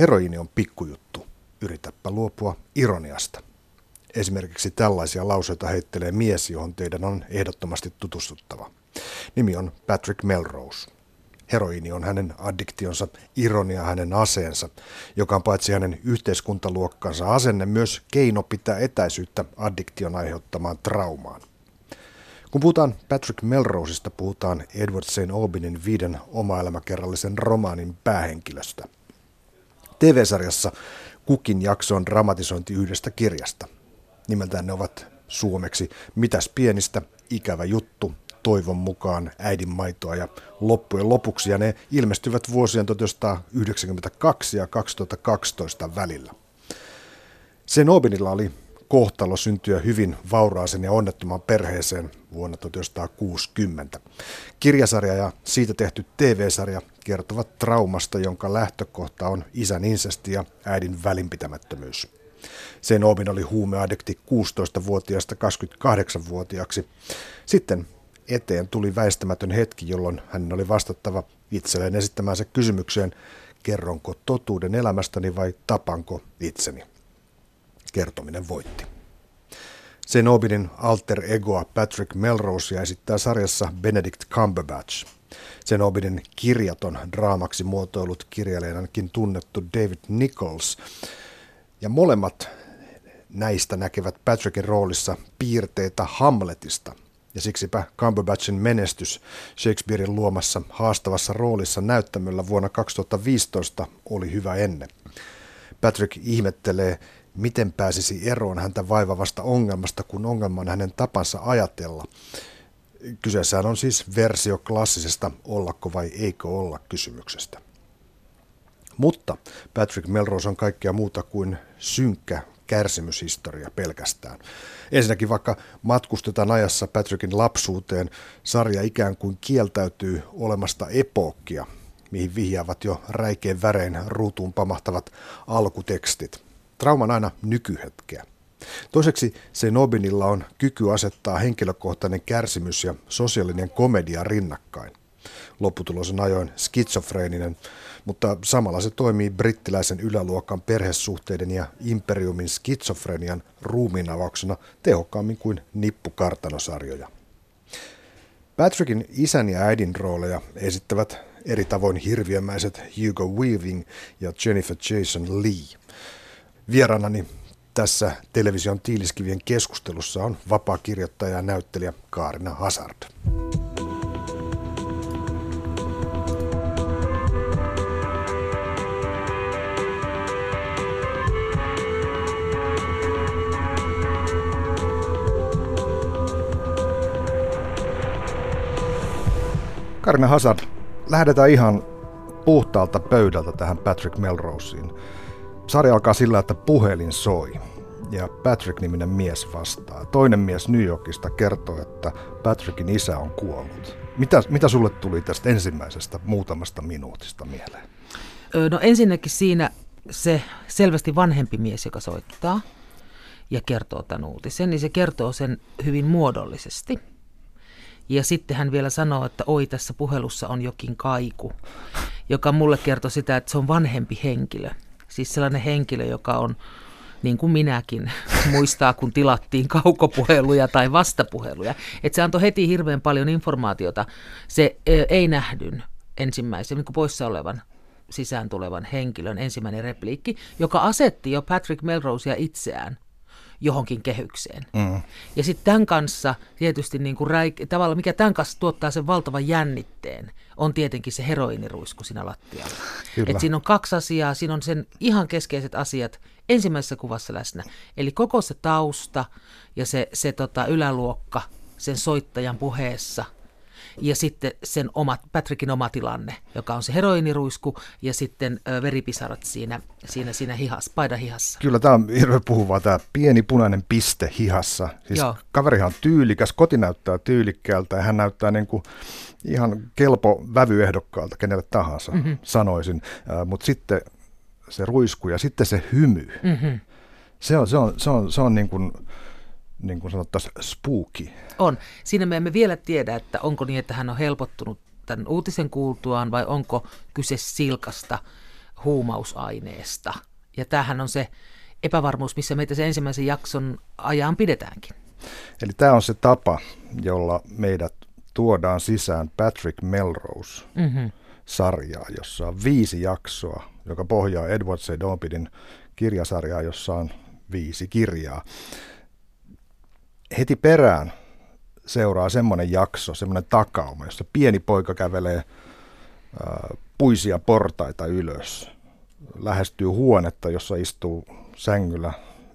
Heroini on pikkujuttu. Yritäpä luopua ironiasta. Esimerkiksi tällaisia lauseita heittelee mies, johon teidän on ehdottomasti tutustuttava. Nimi on Patrick Melrose. Heroini on hänen addiktionsa, ironia hänen aseensa, joka on paitsi hänen yhteiskuntaluokkansa asenne myös keino pitää etäisyyttä addiktion aiheuttamaan traumaan. Kun puhutaan Patrick Melroseista, puhutaan Edward St. Aubinin viiden oma-elämäkerrallisen romaanin päähenkilöstä. TV-sarjassa kukin jakso on dramatisointi yhdestä kirjasta. Nimeltään ne ovat suomeksi Mitäs pienistä, ikävä juttu, toivon mukaan äidin maitoa ja loppujen lopuksi ja ne ilmestyvät vuosien 1992 ja 2012 välillä. Senobinilla oli kohtalo syntyä hyvin vauraaseen ja onnettoman perheeseen vuonna 1960. Kirjasarja ja siitä tehty TV-sarja kertovat traumasta, jonka lähtökohta on isän insesti ja äidin välinpitämättömyys. Sen Obin oli huumeadekti 16-vuotiaasta 28-vuotiaaksi. Sitten eteen tuli väistämätön hetki, jolloin hän oli vastattava itselleen esittämäänsä kysymykseen, kerronko totuuden elämästäni vai tapanko itseni. Kertominen voitti. Zenobinin alter egoa Patrick Melrosea esittää sarjassa Benedict Cumberbatch. Zenobinin kirjaton draamaksi muotoilut kirjailijanakin tunnettu David Nichols. Ja molemmat näistä näkevät Patrickin roolissa piirteitä Hamletista – ja siksipä Cumberbatchin menestys Shakespearein luomassa haastavassa roolissa näyttämöllä vuonna 2015 oli hyvä ennen. Patrick ihmettelee, miten pääsisi eroon häntä vaivavasta ongelmasta, kun ongelma on hänen tapansa ajatella. Kyseessään on siis versio klassisesta ollako vai eikö olla kysymyksestä. Mutta Patrick Melrose on kaikkea muuta kuin synkkä kärsimyshistoria pelkästään. Ensinnäkin vaikka matkustetaan ajassa Patrickin lapsuuteen, sarja ikään kuin kieltäytyy olemasta epookkia, mihin vihjaavat jo räikein värein ruutuun pamahtavat alkutekstit. Trauman aina nykyhetkeä. Toiseksi se Nobinilla on kyky asettaa henkilökohtainen kärsimys ja sosiaalinen komedia rinnakkain. Lopputulos on ajoin skitsofreeninen, mutta samalla se toimii brittiläisen yläluokan perhesuhteiden ja imperiumin skitsofrenian ruumiinavauksena tehokkaammin kuin nippukartanosarjoja. Patrickin isän ja äidin rooleja esittävät eri tavoin hirviömäiset Hugo Weaving ja Jennifer Jason Lee. Vieranani tässä television tiiliskivien keskustelussa on vapaa kirjoittaja ja näyttelijä Kaarina Hazard. Karina Hazard, lähdetään ihan puhtaalta pöydältä tähän Patrick Melroseen. Sarja alkaa sillä, että puhelin soi ja Patrick-niminen mies vastaa. Toinen mies New Yorkista kertoo, että Patrickin isä on kuollut. Mitä, mitä sulle tuli tästä ensimmäisestä muutamasta minuutista mieleen? No ensinnäkin siinä se selvästi vanhempi mies, joka soittaa ja kertoo tämän uutisen, niin se kertoo sen hyvin muodollisesti – ja sitten hän vielä sanoo, että oi tässä puhelussa on jokin kaiku, joka mulle kertoi sitä, että se on vanhempi henkilö. Siis sellainen henkilö, joka on niin kuin minäkin muistaa, kun tilattiin kaukopuheluja tai vastapuheluja. Että se antoi heti hirveän paljon informaatiota. Se ei nähdyn ensimmäisen, niin kuin poissa olevan sisään tulevan henkilön ensimmäinen repliikki, joka asetti jo Patrick Melrosea itseään johonkin kehykseen. Mm. Ja sitten tämän kanssa tietysti niin kuin räik- tavallaan, mikä tämän kanssa tuottaa sen valtavan jännitteen, on tietenkin se heroiniruisku siinä lattialla. Et siinä on kaksi asiaa, siinä on sen ihan keskeiset asiat ensimmäisessä kuvassa läsnä. Eli koko se tausta ja se, se tota, yläluokka sen soittajan puheessa – ja sitten sen oma, Patrickin oma tilanne, joka on se heroiniruisku ja sitten veripisarat siinä, siinä, siinä hihas, paidan hihassa. Kyllä tämä on hirveän puhuvaa, tämä pieni punainen piste hihassa. Siis Joo. kaverihan on tyylikäs, koti näyttää tyylikkäältä ja hän näyttää niin kuin ihan kelpo vävyehdokkaalta kenelle tahansa, mm-hmm. sanoisin. Mutta sitten se ruisku ja sitten se hymy. Mm-hmm. Se on, se on, se on, se on niin kuin, niin kuin sanottaisiin spooky. On. Siinä me emme vielä tiedä, että onko niin, että hän on helpottunut tämän uutisen kuultuaan vai onko kyse silkasta huumausaineesta. Ja tämähän on se epävarmuus, missä meitä se ensimmäisen jakson ajan pidetäänkin. Eli tämä on se tapa, jolla meidät tuodaan sisään Patrick Melrose mm-hmm. sarjaa, jossa on viisi jaksoa, joka pohjaa Edward C. Dobidin kirjasarjaa, jossa on viisi kirjaa. Heti perään seuraa semmoinen jakso, semmoinen takauma, jossa pieni poika kävelee puisia portaita ylös, lähestyy huonetta, jossa istuu sängyllä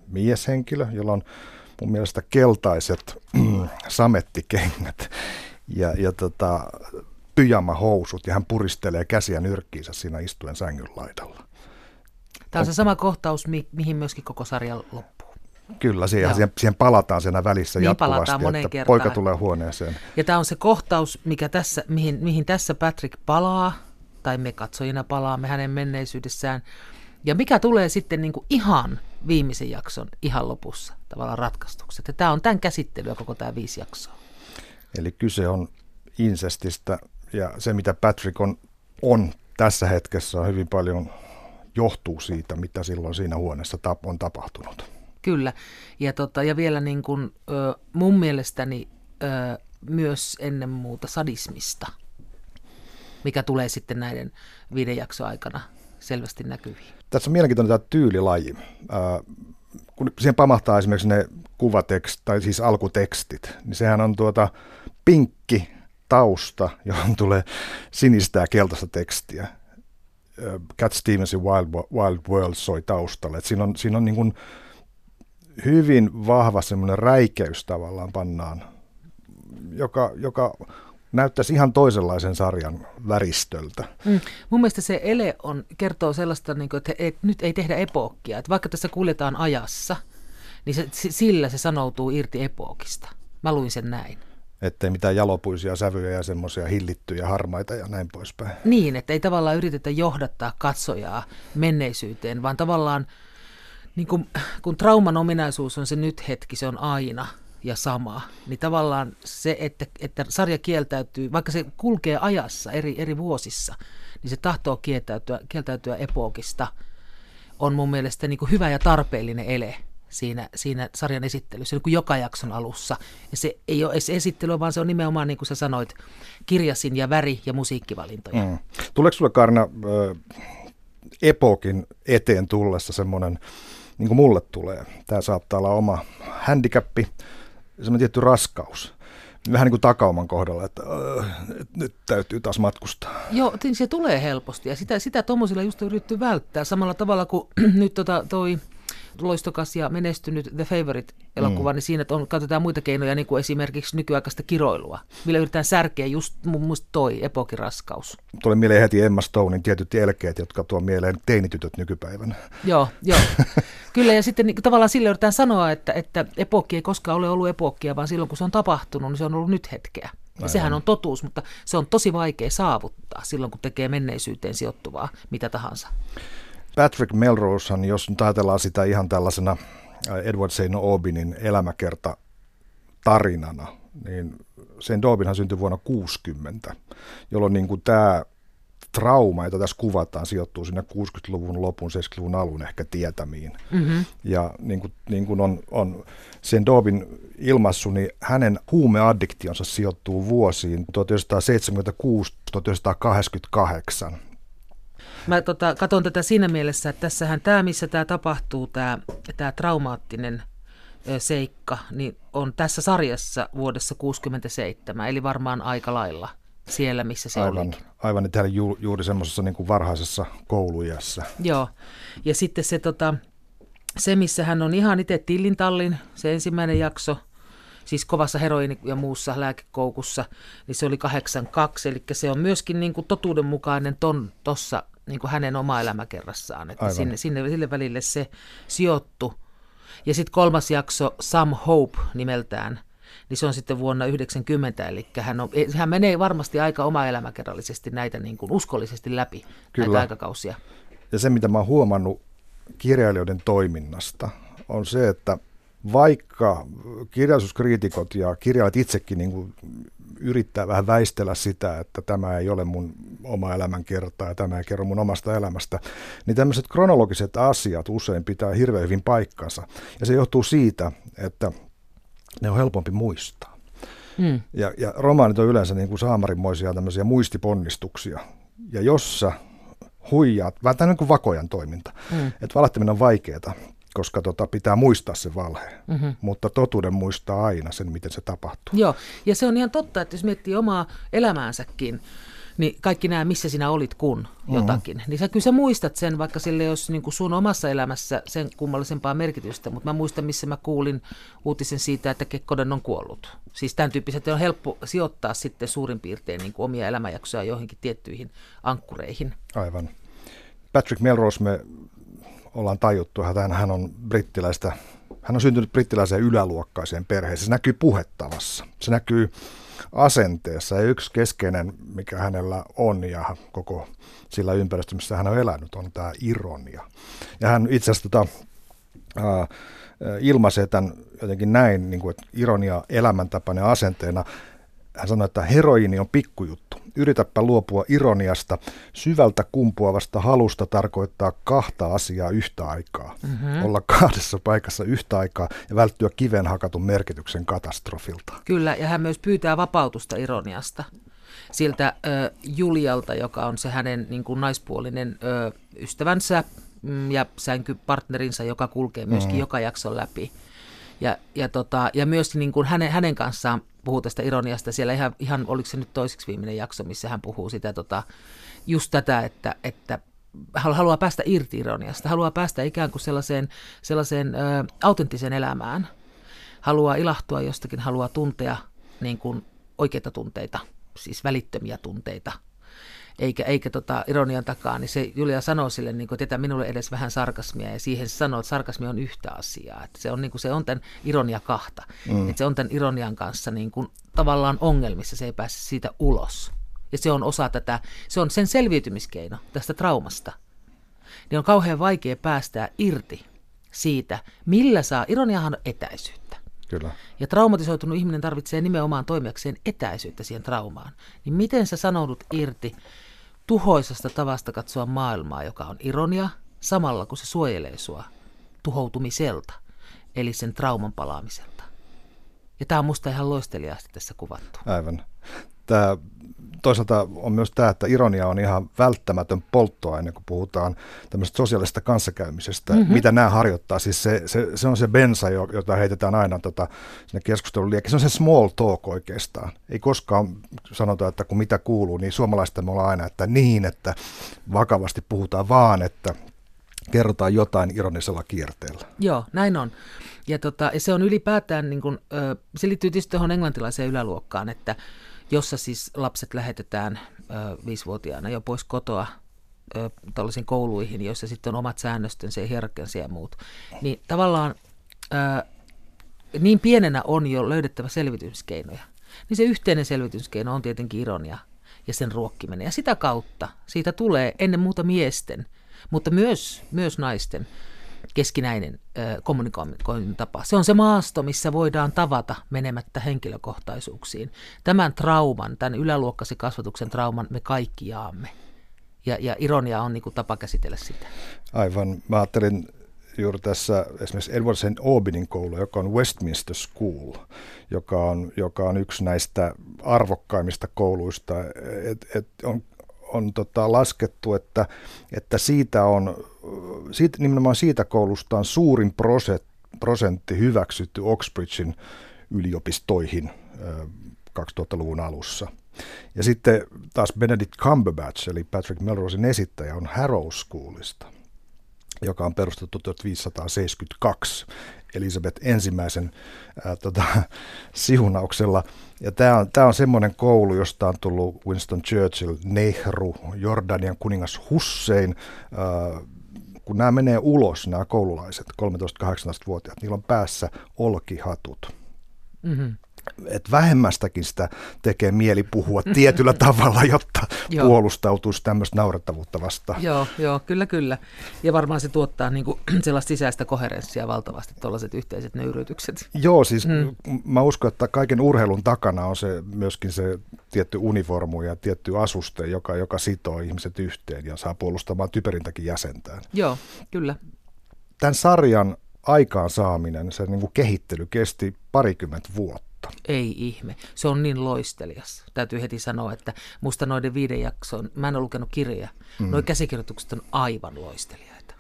mieshenkilö, jolla on mun mielestä keltaiset samettikengät ja, ja tota, pyjamahousut ja hän puristelee käsiä nyrkkiinsä siinä istuen sängyn laidalla. Tämä on se sama kohtaus, mi- mihin myöskin koko sarja loppuu. Kyllä, siihen, siihen, siihen palataan siinä välissä niin jatkuvasti, että kertaan. poika tulee huoneeseen. Ja tämä on se kohtaus, mikä tässä, mihin, mihin tässä Patrick palaa, tai me katsojina palaamme hänen menneisyydessään, ja mikä tulee sitten niin kuin ihan viimeisen jakson ihan lopussa tavallaan ratkaistukset. Ja tämä on tämän käsittelyä koko tämä viisi jaksoa. Eli kyse on insestistä ja se mitä Patrick on, on tässä hetkessä on hyvin paljon johtuu siitä, mitä silloin siinä huoneessa on tapahtunut. Kyllä, ja, tota, ja vielä niin kuin, ö, mun mielestäni ö, myös ennen muuta sadismista, mikä tulee sitten näiden viiden jakson aikana selvästi näkyviin. Tässä on mielenkiintoinen tämä tyylilaji. Kun siihen pamahtaa esimerkiksi ne kuvatekst, tai siis alkutekstit, niin sehän on tuota pinkki tausta, johon tulee sinistä ja keltaista tekstiä. Cat Stevensin Wild, Wild World soi taustalle. Et siinä on, siinä on niin kuin hyvin vahva semmoinen räikeys tavallaan pannaan, joka, joka näyttäisi ihan toisenlaisen sarjan väristöltä. Mm. Mun mielestä se ele on, kertoo sellaista, niin kuin, että et, nyt ei tehdä epookkia. Että vaikka tässä kuljetaan ajassa, niin se, sillä se sanoutuu irti epookista. Mä luin sen näin. Ettei mitään jalopuisia sävyjä ja semmoisia hillittyjä harmaita ja näin poispäin. Niin, että ei tavallaan yritetä johdattaa katsojaa menneisyyteen, vaan tavallaan niin kun, kun trauman ominaisuus on se nyt hetki, se on aina – ja sama, niin tavallaan se, että, että sarja kieltäytyy, vaikka se kulkee ajassa eri, eri vuosissa, niin se tahtoo kieltäytyä, kieltäytyä epookista, on mun mielestä niin hyvä ja tarpeellinen ele siinä, siinä sarjan esittelyssä, niin kuin joka jakson alussa. Ja se ei ole edes esittely, vaan se on nimenomaan, niin kuin sä sanoit, kirjasin ja väri- ja musiikkivalintoja. Mm. Tuleeko sulle Karna äh, epokin eteen tullessa semmoinen, niin kuin mulle tulee, tämä saattaa olla oma handicappi, semmoinen tietty raskaus. Vähän niin kuin takauman kohdalla, että äh, nyt täytyy taas matkustaa. Joo, se tulee helposti ja sitä, sitä tuommoisilla just yritetty välttää samalla tavalla kuin nyt tota, toi loistokas ja menestynyt The Favorite-elokuva, mm. niin siinä on, katsotaan muita keinoja, niin kuin esimerkiksi nykyaikaista kiroilua, millä yritetään särkeä just mun muista toi epokiraskaus. Tulee mieleen heti Emma Stonein tietyt elkeet, jotka tuo mieleen teinitytöt nykypäivänä. Joo, joo. Kyllä, ja sitten niin, tavallaan sille yritetään sanoa, että, että epokki ei koskaan ole ollut epokkia, vaan silloin kun se on tapahtunut, niin se on ollut nyt hetkeä. Ja sehän on totuus, mutta se on tosi vaikea saavuttaa silloin, kun tekee menneisyyteen sijoittuvaa mitä tahansa. Patrick Melrose, jos nyt ajatellaan sitä ihan tällaisena äh, Edward St. Aubinin elämäkerta tarinana, niin St. Aubinhan syntyi vuonna 60, jolloin niin kuin tämä trauma, jota tässä kuvataan, sijoittuu sinne 60-luvun lopun, 70-luvun alun ehkä tietämiin. Mm-hmm. Ja niin kuin, niin kuin on, on sen Dobin ilmassu, niin hänen huumeaddiktionsa sijoittuu vuosiin 1976-1988. Mä tota, katson tätä siinä mielessä, että tässähän tämä, missä tämä tapahtuu, tämä, tämä traumaattinen seikka, niin on tässä sarjassa vuodessa 67, eli varmaan aika lailla siellä, missä se aivan, olikin. Aivan, että ju, juuri semmoisessa niin varhaisessa koulujassa. Joo, ja sitten se, tota, se missä hän on ihan itse tillintallin, se ensimmäinen jakso, siis kovassa heroini- ja muussa lääkekoukussa, niin se oli 82, eli se on myöskin niin kuin totuudenmukainen ton tuossa niin kuin hänen oma elämäkerrassaan, että sinne, sinne, sille välille se sijoittu. Ja sitten kolmas jakso, Some Hope nimeltään, niin se on sitten vuonna 90, eli hän, on, hän menee varmasti aika oma elämäkerrallisesti näitä niin kuin uskollisesti läpi, Kyllä. näitä aikakausia. Ja se, mitä mä oon huomannut kirjailijoiden toiminnasta, on se, että vaikka kirjallisuuskriitikot ja kirjailijat itsekin niin kuin yrittää vähän väistellä sitä, että tämä ei ole mun oma elämänkerta ja tämä ei kerro mun omasta elämästä, niin tämmöiset kronologiset asiat usein pitää hirveän hyvin paikkansa. Ja se johtuu siitä, että ne on helpompi muistaa. Hmm. Ja, ja romaanit on yleensä niin kuin saamarinmoisia tämmöisiä muistiponnistuksia. Ja jossa huijaat, vähän niin kuin vakojan toiminta, hmm. että valettaminen on vaikeaa, koska tota, pitää muistaa se valhe, mm-hmm. mutta totuuden muistaa aina sen, miten se tapahtuu. Joo, ja se on ihan totta, että jos miettii omaa elämäänsäkin, niin kaikki nämä, missä sinä olit kun mm-hmm. jotakin, mm-hmm. niin sä kyllä sä muistat sen, vaikka sille jos niin kuin sun omassa elämässä sen kummallisempaa merkitystä, mutta mä muistan, missä mä kuulin uutisen siitä, että Kekkonen on kuollut. Siis tämän tyyppiset on helppo sijoittaa sitten suurin piirtein niin kuin omia elämänjaksoja johonkin tiettyihin ankkureihin. Aivan. Patrick Melrose, me ollaan tajuttu, että hän on brittiläistä, hän on syntynyt brittiläiseen yläluokkaiseen perheeseen. Se näkyy puhetavassa, se näkyy asenteessa ja yksi keskeinen, mikä hänellä on ja koko sillä ympäristössä, missä hän on elänyt, on tämä ironia. Ja hän itse asiassa tota, äh, ilmaisee tämän jotenkin näin, niin kuin, että ironia elämäntapana ja asenteena. Hän sanoi, että heroini on pikkujuttu. Yritäpä luopua ironiasta. Syvältä kumpuavasta halusta tarkoittaa kahta asiaa yhtä aikaa. Mm-hmm. Olla kahdessa paikassa yhtä aikaa ja välttyä kiven hakatun merkityksen katastrofilta. Kyllä, ja hän myös pyytää vapautusta ironiasta siltä ö, Julialta, joka on se hänen niin kuin naispuolinen ö, ystävänsä mm, ja sänkypartnerinsa, joka kulkee myöskin mm. joka jakson läpi. Ja, ja, tota, ja myös niin kuin hänen, hänen kanssaan puhuu tästä ironiasta. Siellä ihan, ihan oliko se nyt toiseksi viimeinen jakso, missä hän puhuu sitä tota, just tätä, että, että haluaa päästä irti ironiasta, haluaa päästä ikään kuin sellaiseen, sellaiseen ö, autenttiseen elämään. Haluaa ilahtua jostakin, haluaa tuntea niin kuin oikeita tunteita, siis välittömiä tunteita – eikä, eikä tota ironian takaa, niin se Julia sanoo sille, niin kuin, että minulle edes vähän sarkasmia, ja siihen se sanoo, että sarkasmi on yhtä asiaa, että se on, niin kuin, se on tämän ironia kahta, mm. että se on tämän ironian kanssa niin kuin, tavallaan ongelmissa, se ei pääse siitä ulos. Ja se on osa tätä, se on sen selviytymiskeino tästä traumasta. Niin on kauhean vaikea päästää irti siitä, millä saa, ironiahan on etäisyyttä. Kyllä. Ja traumatisoitunut ihminen tarvitsee nimenomaan toimijakseen etäisyyttä siihen traumaan. Niin miten sä sanoudut irti tuhoisasta tavasta katsoa maailmaa, joka on ironia, samalla kun se suojelee sua tuhoutumiselta, eli sen trauman palaamiselta. Ja tämä on musta ihan loisteliaasti tässä kuvattu. Aivan. Tämä toisaalta on myös tämä, että ironia on ihan välttämätön polttoaine, kun puhutaan tämmöisestä sosiaalisesta kanssakäymisestä. Mm-hmm. Mitä nämä harjoittaa? Siis se, se, se on se bensa, jota heitetään aina tota, sinne keskustelun liekki. Se on se small talk oikeastaan. Ei koskaan sanota, että kun mitä kuuluu, niin suomalaista me ollaan aina, että niin, että vakavasti puhutaan vaan, että kerrotaan jotain ironisella kierteellä. Joo, näin on. Ja, tota, ja se on ylipäätään, niin kun, se liittyy tietysti tuohon englantilaiseen yläluokkaan, että jossa siis lapset lähetetään ö, viisivuotiaana jo pois kotoa tällaisiin kouluihin, joissa sitten on omat säännöstönsä ja hierarkiansa ja muut. Niin tavallaan ö, niin pienenä on jo löydettävä selvityskeinoja. Niin se yhteinen selvityskeino on tietenkin ironia ja sen ruokkiminen. Ja sitä kautta siitä tulee ennen muuta miesten, mutta myös, myös naisten keskinäinen kommunikoinnin tapa. Se on se maasto, missä voidaan tavata menemättä henkilökohtaisuuksiin. Tämän trauman, tämän yläluokkasi kasvatuksen trauman me kaikki jaamme. Ja, ja ironia on niin kuin tapa käsitellä sitä. Aivan. Mä ajattelin juuri tässä esimerkiksi Edward St. Aubinin koulu, joka on Westminster School, joka on, joka on yksi näistä arvokkaimmista kouluista. Et, et on on tota laskettu, että, että siitä on, siitä, nimenomaan siitä koulusta on suurin prosentti hyväksytty Oxbridgein yliopistoihin 2000-luvun alussa. Ja sitten taas Benedict Cumberbatch, eli Patrick Melrosein esittäjä, on Harrow Schoolista, joka on perustettu 1572. Elisabeth ensimmäisen ää, tota, siunauksella. Ja tämä on, tää on semmoinen koulu, josta on tullut Winston Churchill, Nehru, Jordanian kuningas Hussein. Ää, kun nämä menee ulos, nämä koululaiset, 13-18-vuotiaat, niillä on päässä olkihatut. Mm-hmm. Että vähemmästäkin sitä tekee mieli puhua tietyllä tavalla, jotta puolustautuisi tämmöistä naurettavuutta vastaan. Joo, joo, kyllä, kyllä. Ja varmaan se tuottaa niin kuin, sellaista sisäistä koherenssia valtavasti, tuollaiset yhteiset nöyrytykset. Joo, siis mm. mä uskon, että kaiken urheilun takana on se myöskin se tietty univormu ja tietty asuste, joka, joka sitoo ihmiset yhteen ja saa puolustamaan typerintäkin jäsentään. Joo, kyllä. Tämän sarjan aikaansaaminen, se niin kuin kehittely kesti parikymmentä vuotta. Ei ihme. Se on niin loistelias. Täytyy heti sanoa, että musta noiden viiden jakson, mä en ole lukenut kirjoja, mm. nuo käsikirjoitukset on aivan loisteliaita.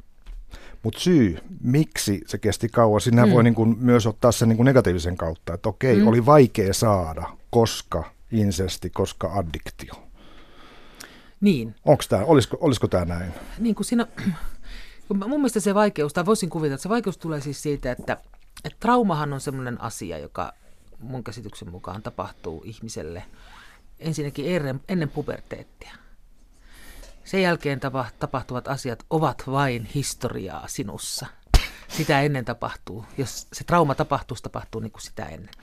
Mutta syy, miksi se kesti kauan, sinä mm. voi niin kuin myös ottaa sen niin kuin negatiivisen kautta, että okei, mm. oli vaikea saada, koska insesti, koska addiktio. Niin. Onko tämä, olisiko, olisiko tämä näin? Niin kuin siinä, mun mielestä se vaikeus, tai voisin kuvitella, että se vaikeus tulee siis siitä, että, että traumahan on sellainen asia, joka mun käsityksen mukaan tapahtuu ihmiselle ensinnäkin ennen, puberteettia. Sen jälkeen tapahtuvat asiat ovat vain historiaa sinussa. Sitä ennen tapahtuu. Jos se trauma tapahtuu, se tapahtuu niin kuin sitä ennen.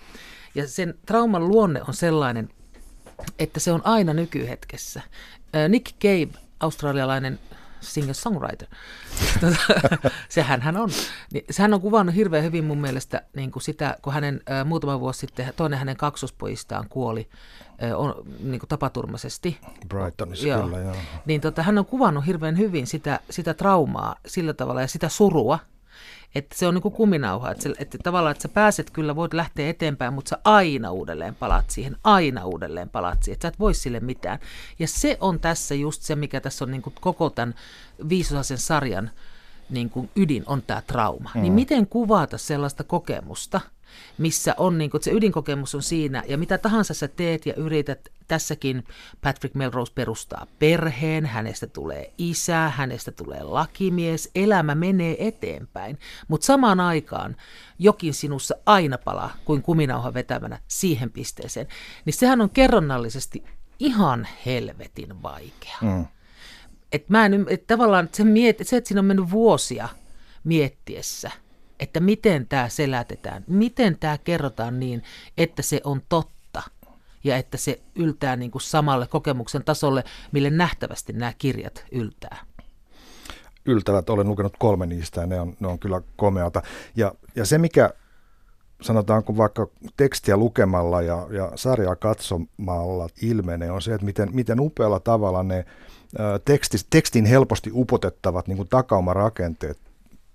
Ja sen trauman luonne on sellainen, että se on aina nykyhetkessä. Nick Cave, australialainen singer-songwriter. Sehän hän on. Niin, sehän on kuvannut hirveän hyvin mun mielestä niin kuin sitä, kun hänen muutama vuosi sitten, toinen hänen kaksospojistaan kuoli on, niin kuin tapaturmaisesti. Brightonissa joo. kyllä, joo. Niin tota, hän on kuvannut hirveän hyvin sitä, sitä traumaa sillä tavalla ja sitä surua, että se on niin kuin kuminauha, että, se, että tavallaan että sä pääset kyllä, voit lähteä eteenpäin, mutta sä aina uudelleen palat siihen, aina uudelleen palat siihen, että sä et voi sille mitään. Ja se on tässä just se, mikä tässä on niin kuin koko tämän viisosaisen sarjan niin kuin ydin, on tämä trauma. Mm. Niin miten kuvata sellaista kokemusta – missä on, niin kuin, se ydinkokemus on siinä, ja mitä tahansa sä teet ja yrität, tässäkin Patrick Melrose perustaa perheen, hänestä tulee isä, hänestä tulee lakimies, elämä menee eteenpäin, mutta samaan aikaan jokin sinussa aina palaa kuin kuminauha vetämänä siihen pisteeseen, niin sehän on kerronnallisesti ihan helvetin vaikea. Mm. Et mä en, et tavallaan että se, miet, se, että siinä on mennyt vuosia miettiessä – että miten tämä selätetään, miten tämä kerrotaan niin, että se on totta ja että se yltää niin kuin samalle kokemuksen tasolle, mille nähtävästi nämä kirjat yltää. Yltävät, olen lukenut kolme niistä ja ne on, ne on kyllä komeata. Ja, ja se, mikä sanotaanko vaikka tekstiä lukemalla ja, ja sarjaa katsomalla ilmenee, on se, että miten, miten upealla tavalla ne tekstis, tekstin helposti upotettavat niin kuin takaumarakenteet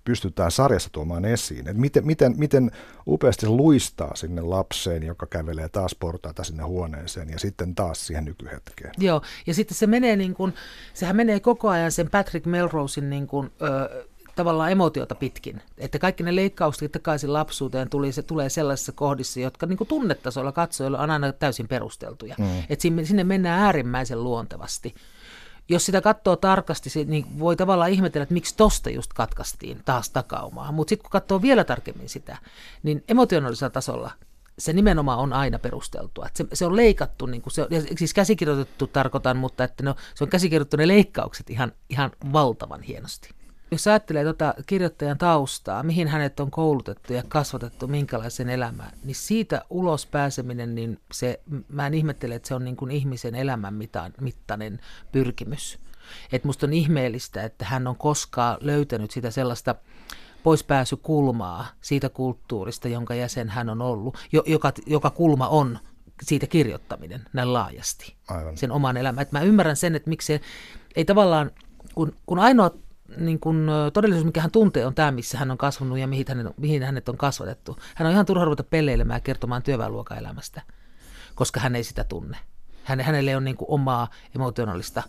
pystytään sarjassa tuomaan esiin. Et miten, miten, miten upeasti se luistaa sinne lapseen, joka kävelee taas portaita sinne huoneeseen ja sitten taas siihen nykyhetkeen. Joo, ja sitten se menee niin kuin, sehän menee koko ajan sen Patrick Melrosein niin kuin, ö, tavallaan emotiota pitkin. Että kaikki ne leikkaukset takaisin lapsuuteen tuli, se tulee sellaisissa kohdissa, jotka niin tunnetasolla katsojilla on aina täysin perusteltuja. Mm. Että sinne, sinne mennään äärimmäisen luontevasti jos sitä katsoo tarkasti, niin voi tavallaan ihmetellä, että miksi tosta just katkaistiin taas takaumaa. Mutta sitten kun katsoo vielä tarkemmin sitä, niin emotionaalisella tasolla se nimenomaan on aina perusteltua. se, se on leikattu, niin kuin se, siis käsikirjoitettu tarkoitan, mutta että no, se on käsikirjoitettu ne leikkaukset ihan, ihan valtavan hienosti jos ajattelee tuota kirjoittajan taustaa, mihin hänet on koulutettu ja kasvatettu, minkälaisen elämään, niin siitä ulos pääseminen, niin se, mä en ihmettele, että se on niin kuin ihmisen elämän mittainen pyrkimys. Että musta on ihmeellistä, että hän on koskaan löytänyt sitä sellaista poispääsykulmaa siitä kulttuurista, jonka jäsen hän on ollut, joka, joka kulma on siitä kirjoittaminen näin laajasti, Aivan. sen oman elämän. Et mä ymmärrän sen, että miksi se ei tavallaan, kun, kun ainoa niin kun, todellisuus, mikä hän tuntee, on tämä, missä hän on kasvanut ja mihin hänet, mihin hänet on kasvatettu. Hän on ihan turha ruveta peleilemään ja kertomaan työväenluokan elämästä, koska hän ei sitä tunne. Hän, hänelle on niin kuin omaa emotionaalista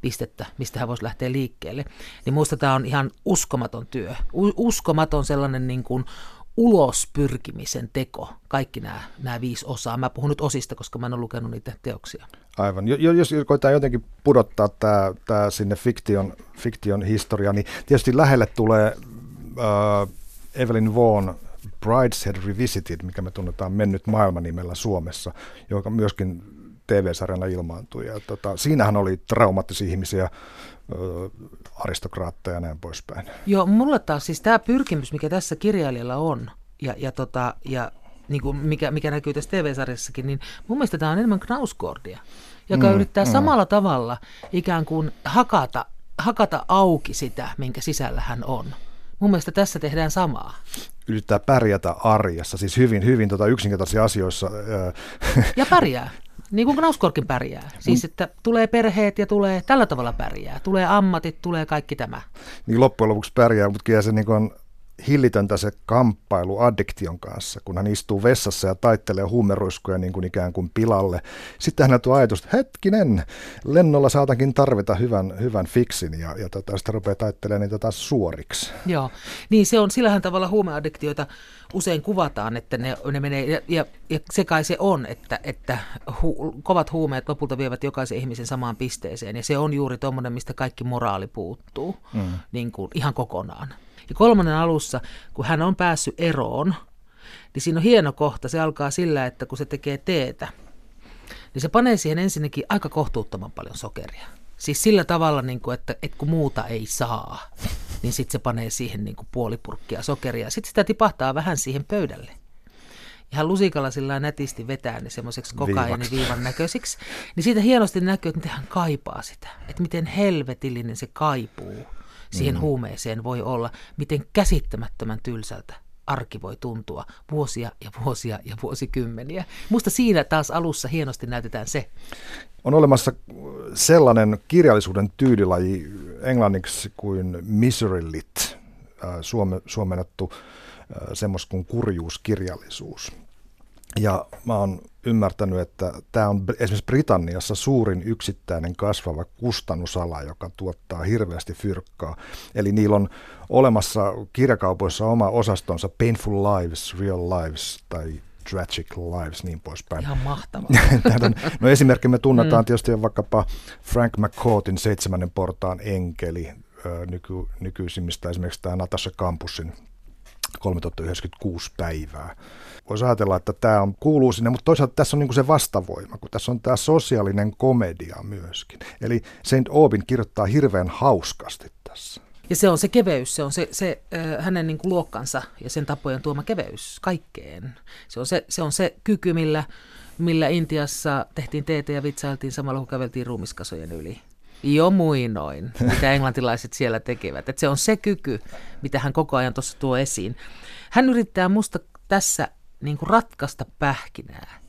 pistettä, mistä hän voisi lähteä liikkeelle. Niin minusta tämä on ihan uskomaton työ. U- uskomaton sellainen niin kuin ulospyrkimisen teko, kaikki nämä, nämä viisi osaa. Mä puhun nyt osista, koska mä en ole lukenut niitä teoksia. Aivan. Jos koetaan jotenkin pudottaa tämä, tämä sinne fiktion, fiktion historia, niin tietysti lähelle tulee uh, Evelyn Vaughan Brideshead Revisited, mikä me tunnetaan mennyt maailmanimellä Suomessa, joka myöskin TV-sarjalla ilmaantui. Ja tota, siinähän oli traumaattisia ihmisiä, aristokraatteja ja näin poispäin. Joo, mulla taas siis tämä pyrkimys, mikä tässä kirjailijalla on, ja, ja, tota, ja niin kuin mikä, mikä näkyy tässä TV-sarjassakin, niin mun mielestä tämä on enemmän Knausgordia, joka mm, yrittää mm. samalla tavalla ikään kuin hakata, hakata auki sitä, minkä sisällä hän on. Mun mielestä tässä tehdään samaa. Yrittää pärjätä arjessa, siis hyvin, hyvin tota yksinkertaisissa asioissa. Ja pärjää. Niin kuin Knauskorkin pärjää. Siis, että tulee perheet ja tulee tällä tavalla pärjää. Tulee ammatit, tulee kaikki tämä. Niin loppujen lopuksi pärjää, mutta kyllä se niin on hillitöntä se kamppailu addiktion kanssa, kun hän istuu vessassa ja taittelee huumeruiskuja niin kuin ikään kuin pilalle. Sitten hän tuo ajatus, että hetkinen, lennolla saatankin tarvita hyvän, hyvän fiksin ja, ja tota, sitten rupeaa taittelemaan niitä taas suoriksi. Joo, niin se on sillähän tavalla huumeaddiktioita usein kuvataan, että ne, ne menee, ja, ja, ja se kai se on, että, että hu, kovat huumeet lopulta vievät jokaisen ihmisen samaan pisteeseen, ja se on juuri tuommoinen, mistä kaikki moraali puuttuu mm. niin kuin, ihan kokonaan. Ja kolmannen alussa, kun hän on päässyt eroon, niin siinä on hieno kohta. Se alkaa sillä, että kun se tekee teetä, niin se panee siihen ensinnäkin aika kohtuuttoman paljon sokeria. Siis sillä tavalla, niin kuin, että, että kun muuta ei saa, niin sitten se panee siihen niin kuin puolipurkkia sokeria. Sitten sitä tipahtaa vähän siihen pöydälle. Ihan lusikalla sillä nätisti vetää ne semmoiseksi viivan näköisiksi. Niin siitä hienosti näkyy, että miten hän kaipaa sitä. Että miten helvetillinen se kaipuu siihen mm. huumeeseen voi olla, miten käsittämättömän tylsältä arki voi tuntua vuosia ja vuosia ja vuosikymmeniä. Musta siinä taas alussa hienosti näytetään se. On olemassa sellainen kirjallisuuden tyylilaji englanniksi kuin misery lit, äh, suome, suomennettu äh, semmoista kuin kurjuuskirjallisuus. Ja mä oon ymmärtänyt, että tämä on esimerkiksi Britanniassa suurin yksittäinen kasvava kustannusala, joka tuottaa hirveästi fyrkkaa. Eli niillä on olemassa kirjakaupoissa oma osastonsa Painful Lives, Real Lives tai Tragic Lives, niin poispäin. Ihan mahtavaa. no esimerkki me tunnetaan mm. tietysti vaikkapa Frank McCourtin seitsemännen portaan enkeli, nyky, nykyisimmistä esimerkiksi tämä Natasha Kampusin 3096 päivää. Voisi ajatella, että tämä on, kuuluu sinne, mutta toisaalta tässä on niin se vastavoima, kun tässä on tämä sosiaalinen komedia myöskin. Eli Saint Aubin kirjoittaa hirveän hauskasti tässä. Ja se on se keveys, se on se, se äh, hänen niin kuin luokkansa ja sen tapojen tuoma keveys kaikkeen. Se on se, se, on se kyky, millä, millä Intiassa tehtiin teetä ja vitsailtiin samalla, kun käveltiin ruumiskasojen yli. Jo muinoin, mitä englantilaiset siellä tekevät. Et se on se kyky, mitä hän koko ajan tuossa tuo esiin. Hän yrittää musta tässä niin kuin ratkaista pähkinää,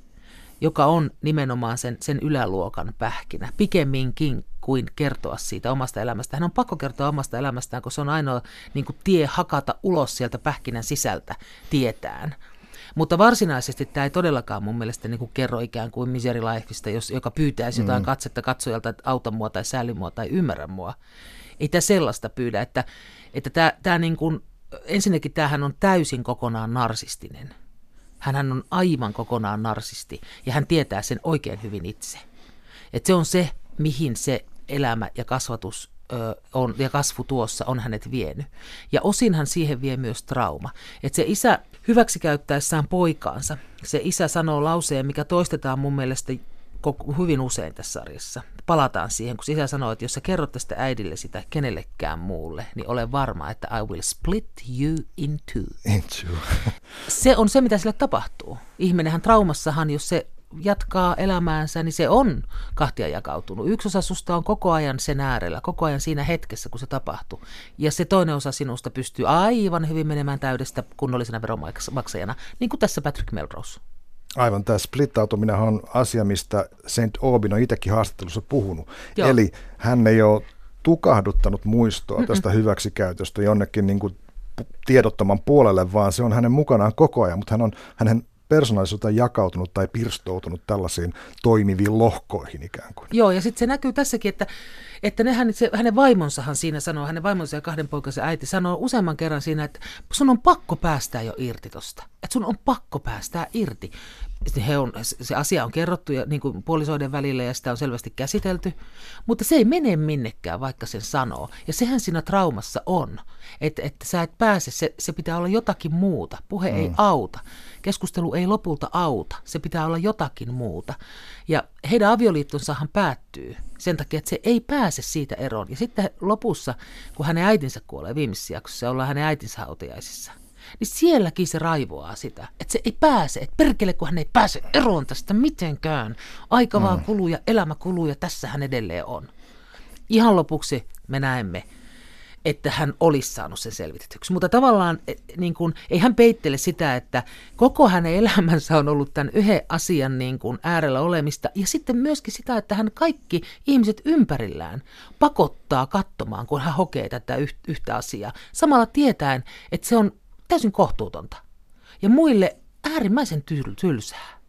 joka on nimenomaan sen, sen yläluokan pähkinä, pikemminkin kuin kertoa siitä omasta elämästä. Hän on pakko kertoa omasta elämästään, koska se on ainoa niin kuin tie hakata ulos sieltä pähkinän sisältä tietään. Mutta varsinaisesti tämä ei todellakaan mun mielestä niin kuin kerro ikään kuin Misery Lifeista, jos, joka pyytäisi jotain mm. katsetta katsojalta, että auta mua tai sääli mua tai ymmärrä mua. Ei tämä sellaista pyydä, että, että tämä, tämä niin kuin, ensinnäkin tämähän on täysin kokonaan narsistinen. Hän on aivan kokonaan narsisti ja hän tietää sen oikein hyvin itse. Et se on se, mihin se elämä ja kasvatus on, ja kasvu tuossa on hänet vienyt. Ja osinhan siihen vie myös trauma. Että se isä hyväksikäyttäessään poikaansa, se isä sanoo lauseen, mikä toistetaan mun mielestä hyvin usein tässä sarjassa. Palataan siihen, kun isä sanoo, että jos sä kerrot tästä äidille sitä kenellekään muulle, niin ole varma, että I will split you in two. In two. se on se, mitä sille tapahtuu. Ihminenhän traumassahan, jos se jatkaa elämäänsä, niin se on kahtia jakautunut. Yksi osa susta on koko ajan sen äärellä, koko ajan siinä hetkessä, kun se tapahtuu. Ja se toinen osa sinusta pystyy aivan hyvin menemään täydestä kunnollisena veronmaksajana, niin kuin tässä Patrick Melrose. Aivan, tämä splittautuminen on asia, mistä St. Aubin on itsekin haastattelussa puhunut. Joo. Eli hän ei ole tukahduttanut muistoa Mm-mm. tästä hyväksikäytöstä jonnekin niin kuin tiedottoman puolelle, vaan se on hänen mukanaan koko ajan, mutta hän on, hänen persoonallisuus on jakautunut tai pirstoutunut tällaisiin toimiviin lohkoihin ikään kuin. Joo, ja sitten se näkyy tässäkin, että, että nehän, se, hänen vaimonsahan siinä sanoo, hänen vaimonsa ja kahden poikansa äiti sanoo useamman kerran siinä, että sun on pakko päästää jo irti tosta. Että sun on pakko päästää irti. He on, se asia on kerrottu ja, niin kuin puolisoiden välillä ja sitä on selvästi käsitelty, mutta se ei mene minnekään, vaikka sen sanoo. Ja sehän siinä traumassa on, että, että sä et pääse, se, se pitää olla jotakin muuta. Puhe mm. ei auta. Keskustelu ei lopulta auta, se pitää olla jotakin muuta. Ja heidän avioliittonsahan päättyy sen takia, että se ei pääse siitä eroon. Ja sitten lopussa, kun hänen äitinsä kuolee viimeisessä jaksossa, ollaan hänen äitinsä hautajaisissa – niin sielläkin se raivoaa sitä, että se ei pääse, että perkele kun hän ei pääse eroon tästä mitenkään. Aika vaan kuluu ja elämä kuluu ja tässä hän edelleen on. Ihan lopuksi me näemme, että hän olisi saanut sen selvitetyksi. Mutta tavallaan e, niin kuin, ei hän peittele sitä, että koko hänen elämänsä on ollut tämän yhden asian niin kuin äärellä olemista. Ja sitten myöskin sitä, että hän kaikki ihmiset ympärillään pakottaa katsomaan, kun hän hokee tätä yhtä asiaa. Samalla tietäen, että se on täysin kohtuutonta. Ja muille äärimmäisen tylsää.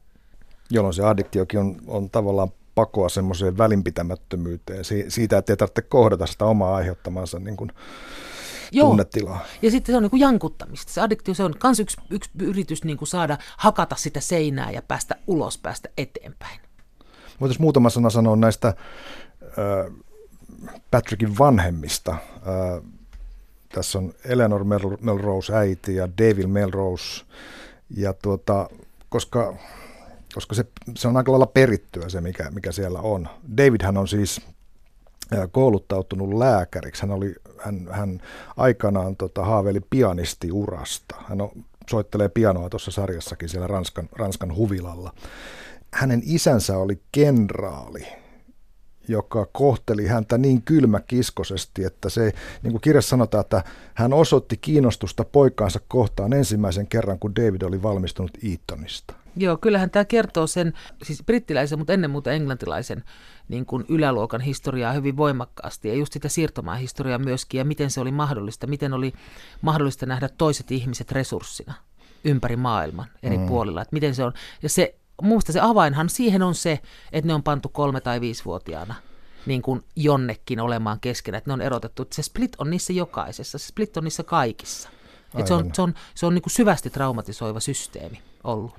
Jolloin se addiktiokin on, on tavallaan pakoa semmoiseen välinpitämättömyyteen, siitä, että ei tarvitse kohdata sitä omaa aiheuttamansa niin kuin Joo. tunnetilaa. Ja sitten se on niin kuin jankuttamista. Se addiktio se on myös yksi, yksi yritys niin kuin saada hakata sitä seinää ja päästä ulos, päästä eteenpäin. Voitaisiin muutama sana sanoa näistä äh, Patrickin vanhemmista. Äh, tässä on Eleanor Melrose äiti ja David Melrose. Ja tuota, koska koska se, se on aika lailla perittyä se, mikä, mikä siellä on. Davidhän on siis kouluttautunut lääkäriksi. Hän, oli, hän, hän aikanaan tota, haaveili pianistiurasta. Hän on, soittelee pianoa tuossa sarjassakin siellä Ranskan, Ranskan huvilalla. Hänen isänsä oli kenraali joka kohteli häntä niin kylmäkiskosesti, että se, niin kuin kirjassa sanotaan, että hän osoitti kiinnostusta poikaansa kohtaan ensimmäisen kerran, kun David oli valmistunut Eatonista. Joo, kyllähän tämä kertoo sen, siis brittiläisen, mutta ennen muuta englantilaisen niin kuin yläluokan historiaa hyvin voimakkaasti ja just sitä siirtomaan historiaa myöskin ja miten se oli mahdollista, miten oli mahdollista nähdä toiset ihmiset resurssina ympäri maailman eri mm. puolilla, että miten se on. Ja se, muusta se avainhan siihen on se, että ne on pantu kolme- tai viisivuotiaana niin kuin jonnekin olemaan keskenään, että ne on erotettu. Se split on niissä jokaisessa, se split on niissä kaikissa. Et se on, se on, se on niin kuin syvästi traumatisoiva systeemi ollut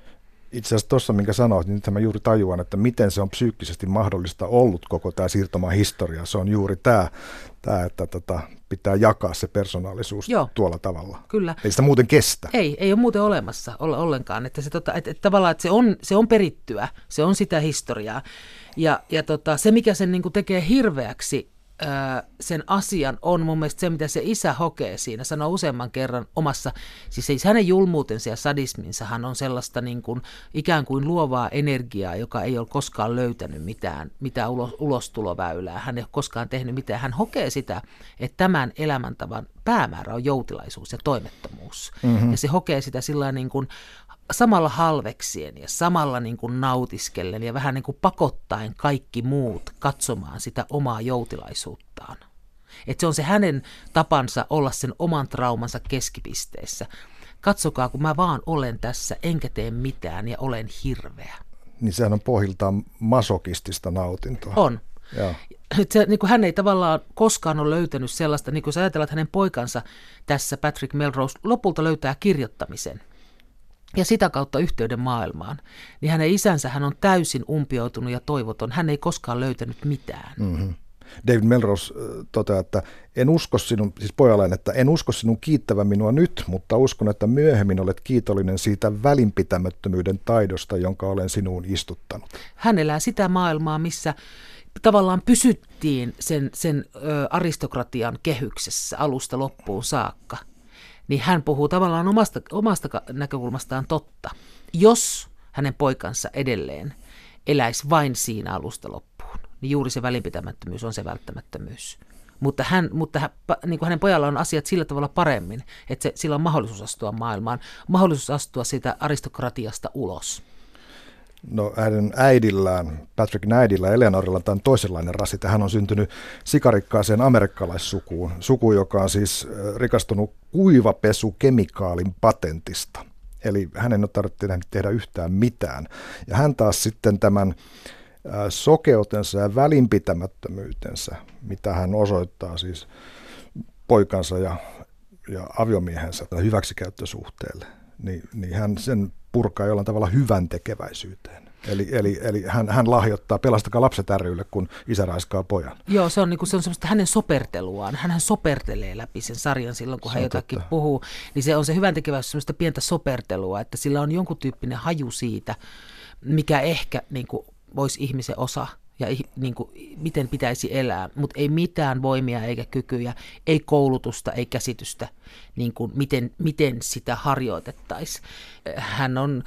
itse asiassa tuossa, minkä sanoit, niin nyt mä juuri tajuan, että miten se on psyykkisesti mahdollista ollut koko tämä siirtomaan historia. Se on juuri tämä, tämä että tota, pitää jakaa se persoonallisuus Joo, tuolla tavalla. Kyllä. Ei sitä muuten kestä. Ei, ei ole muuten olemassa olla ollenkaan. Että se, tota, että, että tavallaan että se, on, se on perittyä, se on sitä historiaa. Ja, ja tota, se, mikä sen niin tekee hirveäksi sen asian on mun mielestä se, mitä se isä hokee siinä, sanoo useamman kerran omassa, siis, siis hänen julmuutensa ja sadisminsa hän on sellaista niin kuin, ikään kuin luovaa energiaa, joka ei ole koskaan löytänyt mitään, mitään ulos, ulostuloväylää, hän ei ole koskaan tehnyt mitään, hän hokee sitä, että tämän elämäntavan päämäärä on joutilaisuus ja toimettomuus. Mm-hmm. Ja se hokee sitä sillä niin kuin samalla halveksien ja samalla niin kuin nautiskellen ja vähän niin kuin pakottaen kaikki muut katsomaan sitä omaa joutilaisuuttaan. Et se on se hänen tapansa olla sen oman traumansa keskipisteessä. Katsokaa, kun mä vaan olen tässä, enkä tee mitään ja olen hirveä. Niin sehän on pohjiltaan masokistista nautintoa. On. Joo. Se, niin kuin hän ei tavallaan koskaan ole löytänyt sellaista, niin kuin sä ajatellaan, että hänen poikansa tässä, Patrick Melrose, lopulta löytää kirjoittamisen – ja sitä kautta yhteyden maailmaan, niin hänen isänsä hän on täysin umpioitunut ja toivoton. Hän ei koskaan löytänyt mitään. Mm-hmm. David Melrose toteaa, että en usko sinun, siis pojalleen, että en usko sinun kiittävän minua nyt, mutta uskon, että myöhemmin olet kiitollinen siitä välinpitämättömyyden taidosta, jonka olen sinuun istuttanut. Hän elää sitä maailmaa, missä tavallaan pysyttiin sen, sen aristokratian kehyksessä alusta loppuun saakka – niin hän puhuu tavallaan omasta, omasta näkökulmastaan totta, jos hänen poikansa edelleen eläisi vain siinä alusta loppuun. Niin juuri se välinpitämättömyys on se välttämättömyys. Mutta, hän, mutta hän, niin kuin hänen pojalla on asiat sillä tavalla paremmin, että se, sillä on mahdollisuus astua maailmaan, mahdollisuus astua siitä aristokratiasta ulos. No hänen äidillään, Patrickin äidillä Eleanorilla on toisenlainen rasite. Hän on syntynyt sikarikkaaseen amerikkalaissukuun, suku, joka on siis rikastunut kuivapesukemikaalin patentista. Eli hänen ei tarvitse tehdä yhtään mitään. Ja hän taas sitten tämän sokeutensa ja välinpitämättömyytensä, mitä hän osoittaa siis poikansa ja, ja aviomiehensä hyväksikäyttösuhteelle, niin, niin hän sen purkaa jollain tavalla hyvän tekeväisyyteen. Eli, eli, eli hän, hän lahjoittaa Pelastakaa lapset rylle, kun isä raiskaa pojan. Joo, se on, niin kuin, se on semmoista hänen soperteluaan. Hän sopertelee läpi sen sarjan silloin, kun se hän jotakin totta. puhuu. Niin se on se hyvän tekeväisyys semmoista pientä sopertelua, että sillä on jonkun tyyppinen haju siitä, mikä ehkä niin kuin, voisi ihmisen osa ja niin kuin, miten pitäisi elää, mutta ei mitään voimia eikä kykyjä, ei koulutusta, ei käsitystä, niin kuin, miten, miten sitä harjoitettaisiin. Hän on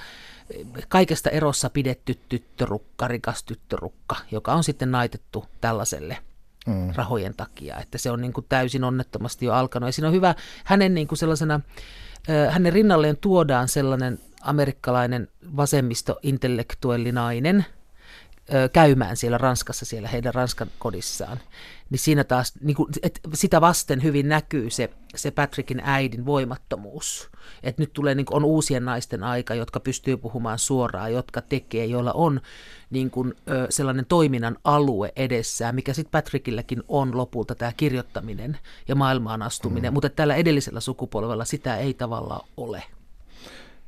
kaikesta erossa pidetty tyttörukka, rikas tyttörukka, joka on sitten naitettu tällaiselle mm. rahojen takia, että se on niin kuin täysin onnettomasti jo alkanut. Ja siinä on hyvä hänen niin kuin sellaisena, hänen rinnalleen tuodaan sellainen amerikkalainen vasemmistointellektuelli nainen, käymään siellä Ranskassa, siellä heidän Ranskan kodissaan, niin siinä taas niin kuin, että sitä vasten hyvin näkyy se, se Patrickin äidin voimattomuus. Että nyt tulee, niin kuin, on uusien naisten aika, jotka pystyy puhumaan suoraan, jotka tekee, joilla on niin kuin, sellainen toiminnan alue edessään, mikä sitten Patrickilläkin on lopulta tämä kirjoittaminen ja maailmaan astuminen, mm. mutta tällä edellisellä sukupolvella sitä ei tavallaan ole.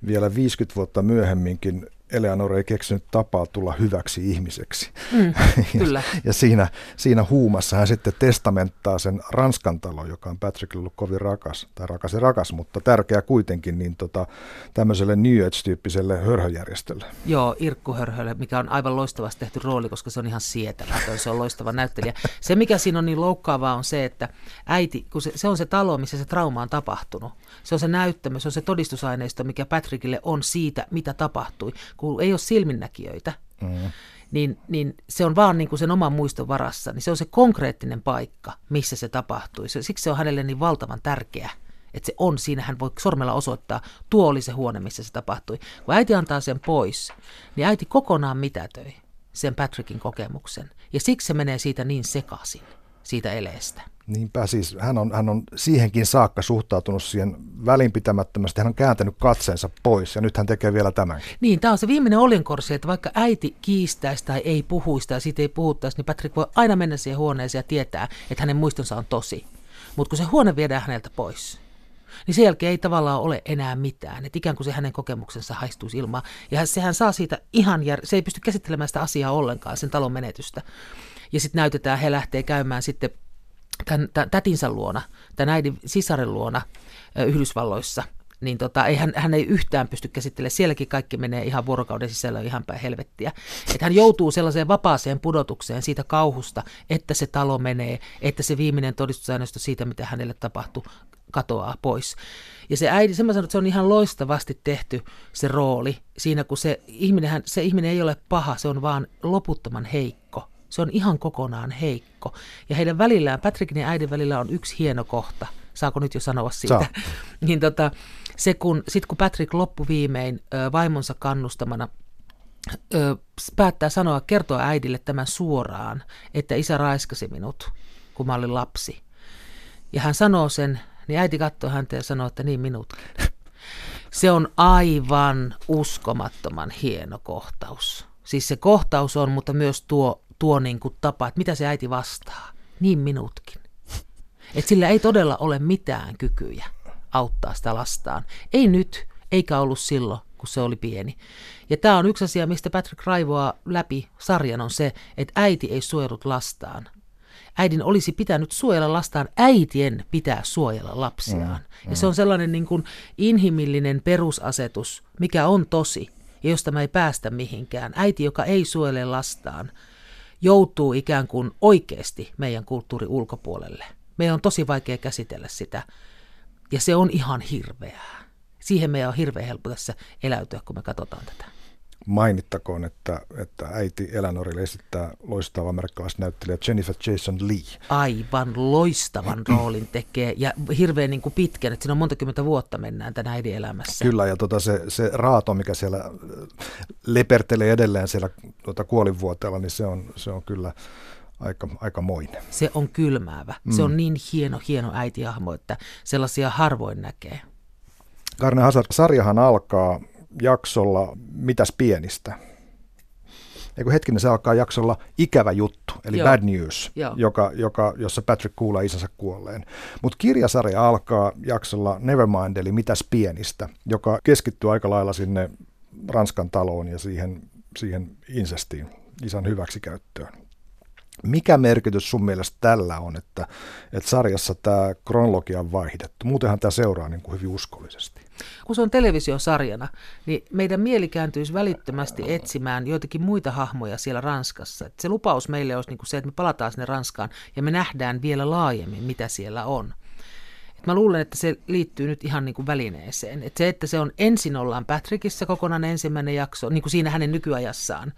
Vielä 50 vuotta myöhemminkin Eleanor ei keksinyt tapaa tulla hyväksi ihmiseksi. Mm, kyllä. ja, ja siinä, siinä huumassa hän sitten testamenttaa sen Ranskan talon, joka on Patrickille ollut kovin rakas, tai rakas ja rakas, mutta tärkeä kuitenkin niin tota, tämmöiselle New Age-tyyppiselle hörhöjärjestölle. Joo, Irkku Hörhölle, mikä on aivan loistavasti tehty rooli, koska se on ihan sietämätön, se on loistava näyttelijä. Se, mikä siinä on niin loukkaavaa, on se, että äiti, kun se, se on se talo, missä se trauma on tapahtunut. Se on se näyttämö, se on se todistusaineisto, mikä Patrickille on siitä, mitä tapahtui kun ei ole silminnäkijöitä, mm. niin, niin se on vaan niin kuin sen oman muiston varassa, niin se on se konkreettinen paikka, missä se tapahtui. Siksi se on hänelle niin valtavan tärkeä, että se on siinä, hän voi sormella osoittaa, tuo oli se huone, missä se tapahtui. Kun äiti antaa sen pois, niin äiti kokonaan mitätöi sen Patrickin kokemuksen. Ja siksi se menee siitä niin sekaisin, siitä eleestä. Niinpä siis, hän on, hän on siihenkin saakka suhtautunut siihen välinpitämättömästi, hän on kääntänyt katseensa pois ja nyt hän tekee vielä tämän. Niin, tämä on se viimeinen olinkorsi, että vaikka äiti kiistäisi tai ei puhuisi tai siitä ei puhuttaisi, niin Patrick voi aina mennä siihen huoneeseen ja tietää, että hänen muistonsa on tosi. Mutta kun se huone viedään häneltä pois, niin sen jälkeen ei tavallaan ole enää mitään. Että ikään kuin se hänen kokemuksensa haistuisi ilmaan. Ja sehän saa siitä ihan, jär... se ei pysty käsittelemään sitä asiaa ollenkaan, sen talon menetystä. Ja sitten näytetään, he lähtee käymään sitten tämän, tämän tätinsä luona, tämän äidin sisaren luona Yhdysvalloissa, niin tota, ei hän, hän ei yhtään pysty käsittelemään. Sielläkin kaikki menee ihan vuorokauden sisällä ihan päin helvettiä. Että hän joutuu sellaiseen vapaaseen pudotukseen siitä kauhusta, että se talo menee, että se viimeinen todistusaineisto siitä, mitä hänelle tapahtui, katoaa pois. Ja se äiti, semmoisen että se on ihan loistavasti tehty se rooli siinä, kun se ihminen, se ihminen ei ole paha, se on vaan loputtoman heikko. Se on ihan kokonaan heikko. Ja heidän välillään, Patrickin ja äidin välillä on yksi hieno kohta. Saako nyt jo sanoa siitä? Saa. niin tota, se kun, sit kun Patrick loppuviimein ö, vaimonsa kannustamana ö, päättää sanoa, kertoa äidille tämän suoraan, että isä raiskasi minut, kun mä olin lapsi. Ja hän sanoo sen, niin äiti katsoo häntä ja sanoo, että niin minutkin. Se on aivan uskomattoman hieno kohtaus. Siis se kohtaus on, mutta myös tuo tuo niin kuin tapa, että mitä se äiti vastaa. Niin minutkin. Että sillä ei todella ole mitään kykyjä auttaa sitä lastaan. Ei nyt, eikä ollut silloin, kun se oli pieni. Ja tämä on yksi asia, mistä Patrick raivoaa läpi sarjan, on se, että äiti ei suojellut lastaan. Äidin olisi pitänyt suojella lastaan, äitien pitää suojella lapsiaan. Mm, mm. Ja se on sellainen niin kuin inhimillinen perusasetus, mikä on tosi, ja josta mä ei päästä mihinkään. Äiti, joka ei suojele lastaan, joutuu ikään kuin oikeasti meidän kulttuuri ulkopuolelle. Meidän on tosi vaikea käsitellä sitä ja se on ihan hirveää. Siihen meidän on hirveän helppo tässä eläytyä, kun me katsotaan tätä. Mainittakoon, että, että äiti Eleanorille esittää loistava näyttelijä Jennifer Jason Lee. Aivan loistavan roolin tekee ja hirveän niin kuin pitkän, että siinä on monta kymmentä vuotta mennään tämän äidin elämässä. Kyllä ja tota se, se raato, mikä siellä äh, lepertelee edelleen siellä tuota kuolinvuoteella, niin se on, se on kyllä aika, aika moinen. Se on kylmäävä. Mm. Se on mm. niin hieno, hieno äitihahmo, että sellaisia harvoin näkee. Karne Hazard, sarjahan alkaa jaksolla Mitäs pienistä? Eikö hetkinen, se alkaa jaksolla Ikävä juttu, eli Joo. Bad News, joka, joka, jossa Patrick kuulee isänsä kuolleen. Mutta kirjasarja alkaa jaksolla Nevermind, eli Mitäs pienistä, joka keskittyy aika lailla sinne Ranskan taloon ja siihen, siihen insestiin, isän hyväksikäyttöön. Mikä merkitys sun mielestä tällä on, että, että sarjassa tämä kronologia on vaihdettu? Muutenhan tämä seuraa niin kuin hyvin uskollisesti. Kun se on televisiosarjana, niin meidän mieli kääntyisi välittömästi etsimään joitakin muita hahmoja siellä Ranskassa. Et se lupaus meille olisi niin kuin se, että me palataan sinne Ranskaan ja me nähdään vielä laajemmin, mitä siellä on. Et mä luulen, että se liittyy nyt ihan niin kuin välineeseen. Et se, että se on ensin ollaan Patrickissa kokonaan ensimmäinen jakso, niin kuin siinä hänen nykyajassaan,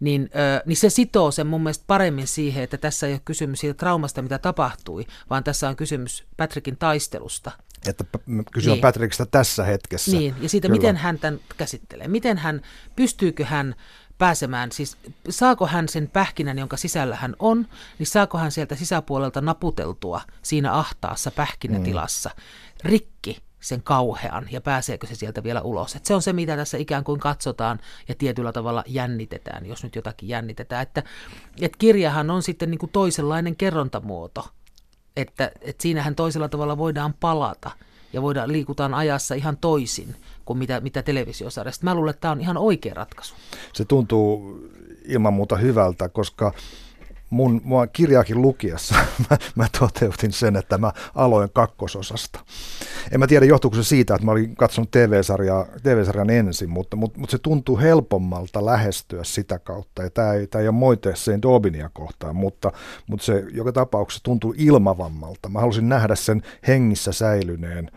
niin, ö, niin se sitoo sen mun mielestä paremmin siihen, että tässä ei ole kysymys siitä traumasta, mitä tapahtui, vaan tässä on kysymys Patrickin taistelusta. Että kysyä niin. Patrickista tässä hetkessä. Niin, ja siitä, Kyllä. miten hän tämän käsittelee. Miten hän, pystyykö hän pääsemään, siis saako hän sen pähkinän, jonka sisällä hän on, niin saako hän sieltä sisäpuolelta naputeltua siinä ahtaassa pähkinätilassa mm. rikki sen kauhean ja pääseekö se sieltä vielä ulos. Et se on se, mitä tässä ikään kuin katsotaan ja tietyllä tavalla jännitetään, jos nyt jotakin jännitetään. Että, et kirjahan on sitten niin kuin toisenlainen kerrontamuoto, että, että siinähän toisella tavalla voidaan palata ja voidaan liikutaan ajassa ihan toisin kuin mitä, mitä televisiosarjasta. Mä luulen, että tämä on ihan oikea ratkaisu. Se tuntuu ilman muuta hyvältä, koska mun, mua kirjaakin lukiessa mä, mä toteutin sen, että mä aloin kakkososasta. En mä tiedä, johtuuko se siitä, että mä olin katsonut TV-sarjaa, TV-sarjan ensin, mutta, mutta, mutta se tuntuu helpommalta lähestyä sitä kautta. Ja tämä ei, tämä ei ole moite sen Dobinia kohtaan, mutta, mutta se joka tapauksessa tuntuu ilmavammalta. Mä halusin nähdä sen hengissä säilyneen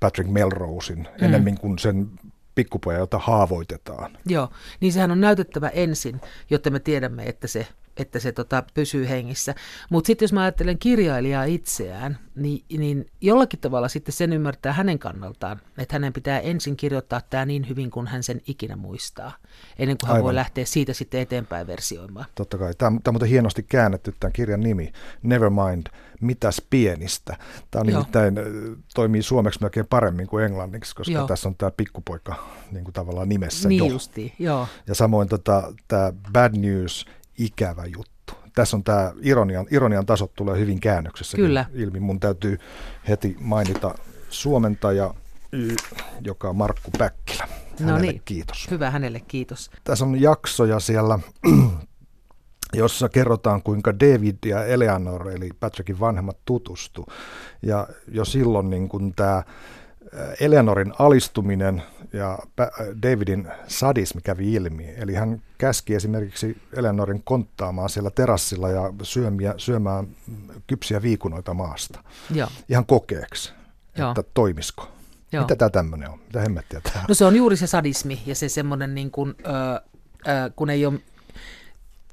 Patrick Melrosein mm. enemmän kuin sen pikkupoja, jota haavoitetaan. Joo, niin sehän on näytettävä ensin, jotta me tiedämme, että se että se tota, pysyy hengissä. Mutta sitten jos mä ajattelen kirjailijaa itseään, niin, niin jollakin tavalla sitten sen ymmärtää hänen kannaltaan, että hänen pitää ensin kirjoittaa tämä niin hyvin kuin hän sen ikinä muistaa, ennen kuin hän Aivan. voi lähteä siitä sitten eteenpäin versioimaan. Totta kai. Tämä, tämä on muuten hienosti käännetty tämän kirjan nimi, Nevermind, mitäs pienistä. Tämä on nimittäin, toimii suomeksi melkein paremmin kuin englanniksi, koska joo. tässä on tämä pikkupoika niin kuin tavallaan nimessä niin jo. Justiin, joo. Ja samoin tota, tämä Bad News, ikävä juttu. Tässä on tämä ironian, ironian tasot tulee hyvin käännöksessä Kyllä. ilmi. Mun täytyy heti mainita suomentaja, joka on Markku Päkkilä. No hänelle no niin. kiitos. Hyvä hänelle kiitos. Tässä on jaksoja siellä, jossa kerrotaan, kuinka David ja Eleanor, eli Patrickin vanhemmat, tutustu. Ja jo silloin niin kun tämä Eleanorin alistuminen ja Davidin sadismi kävi ilmi. Eli hän käski esimerkiksi Eleanorin konttaamaan siellä terassilla ja syömiä, syömään kypsiä viikunoita maasta. Joo. Ihan kokeeksi, Joo. että toimisiko. Joo. Mitä tämä tämmöinen on? Mitä hemmettiä tämä No se on juuri se sadismi ja se semmoinen, niin kuin, äh, äh, kun ei ole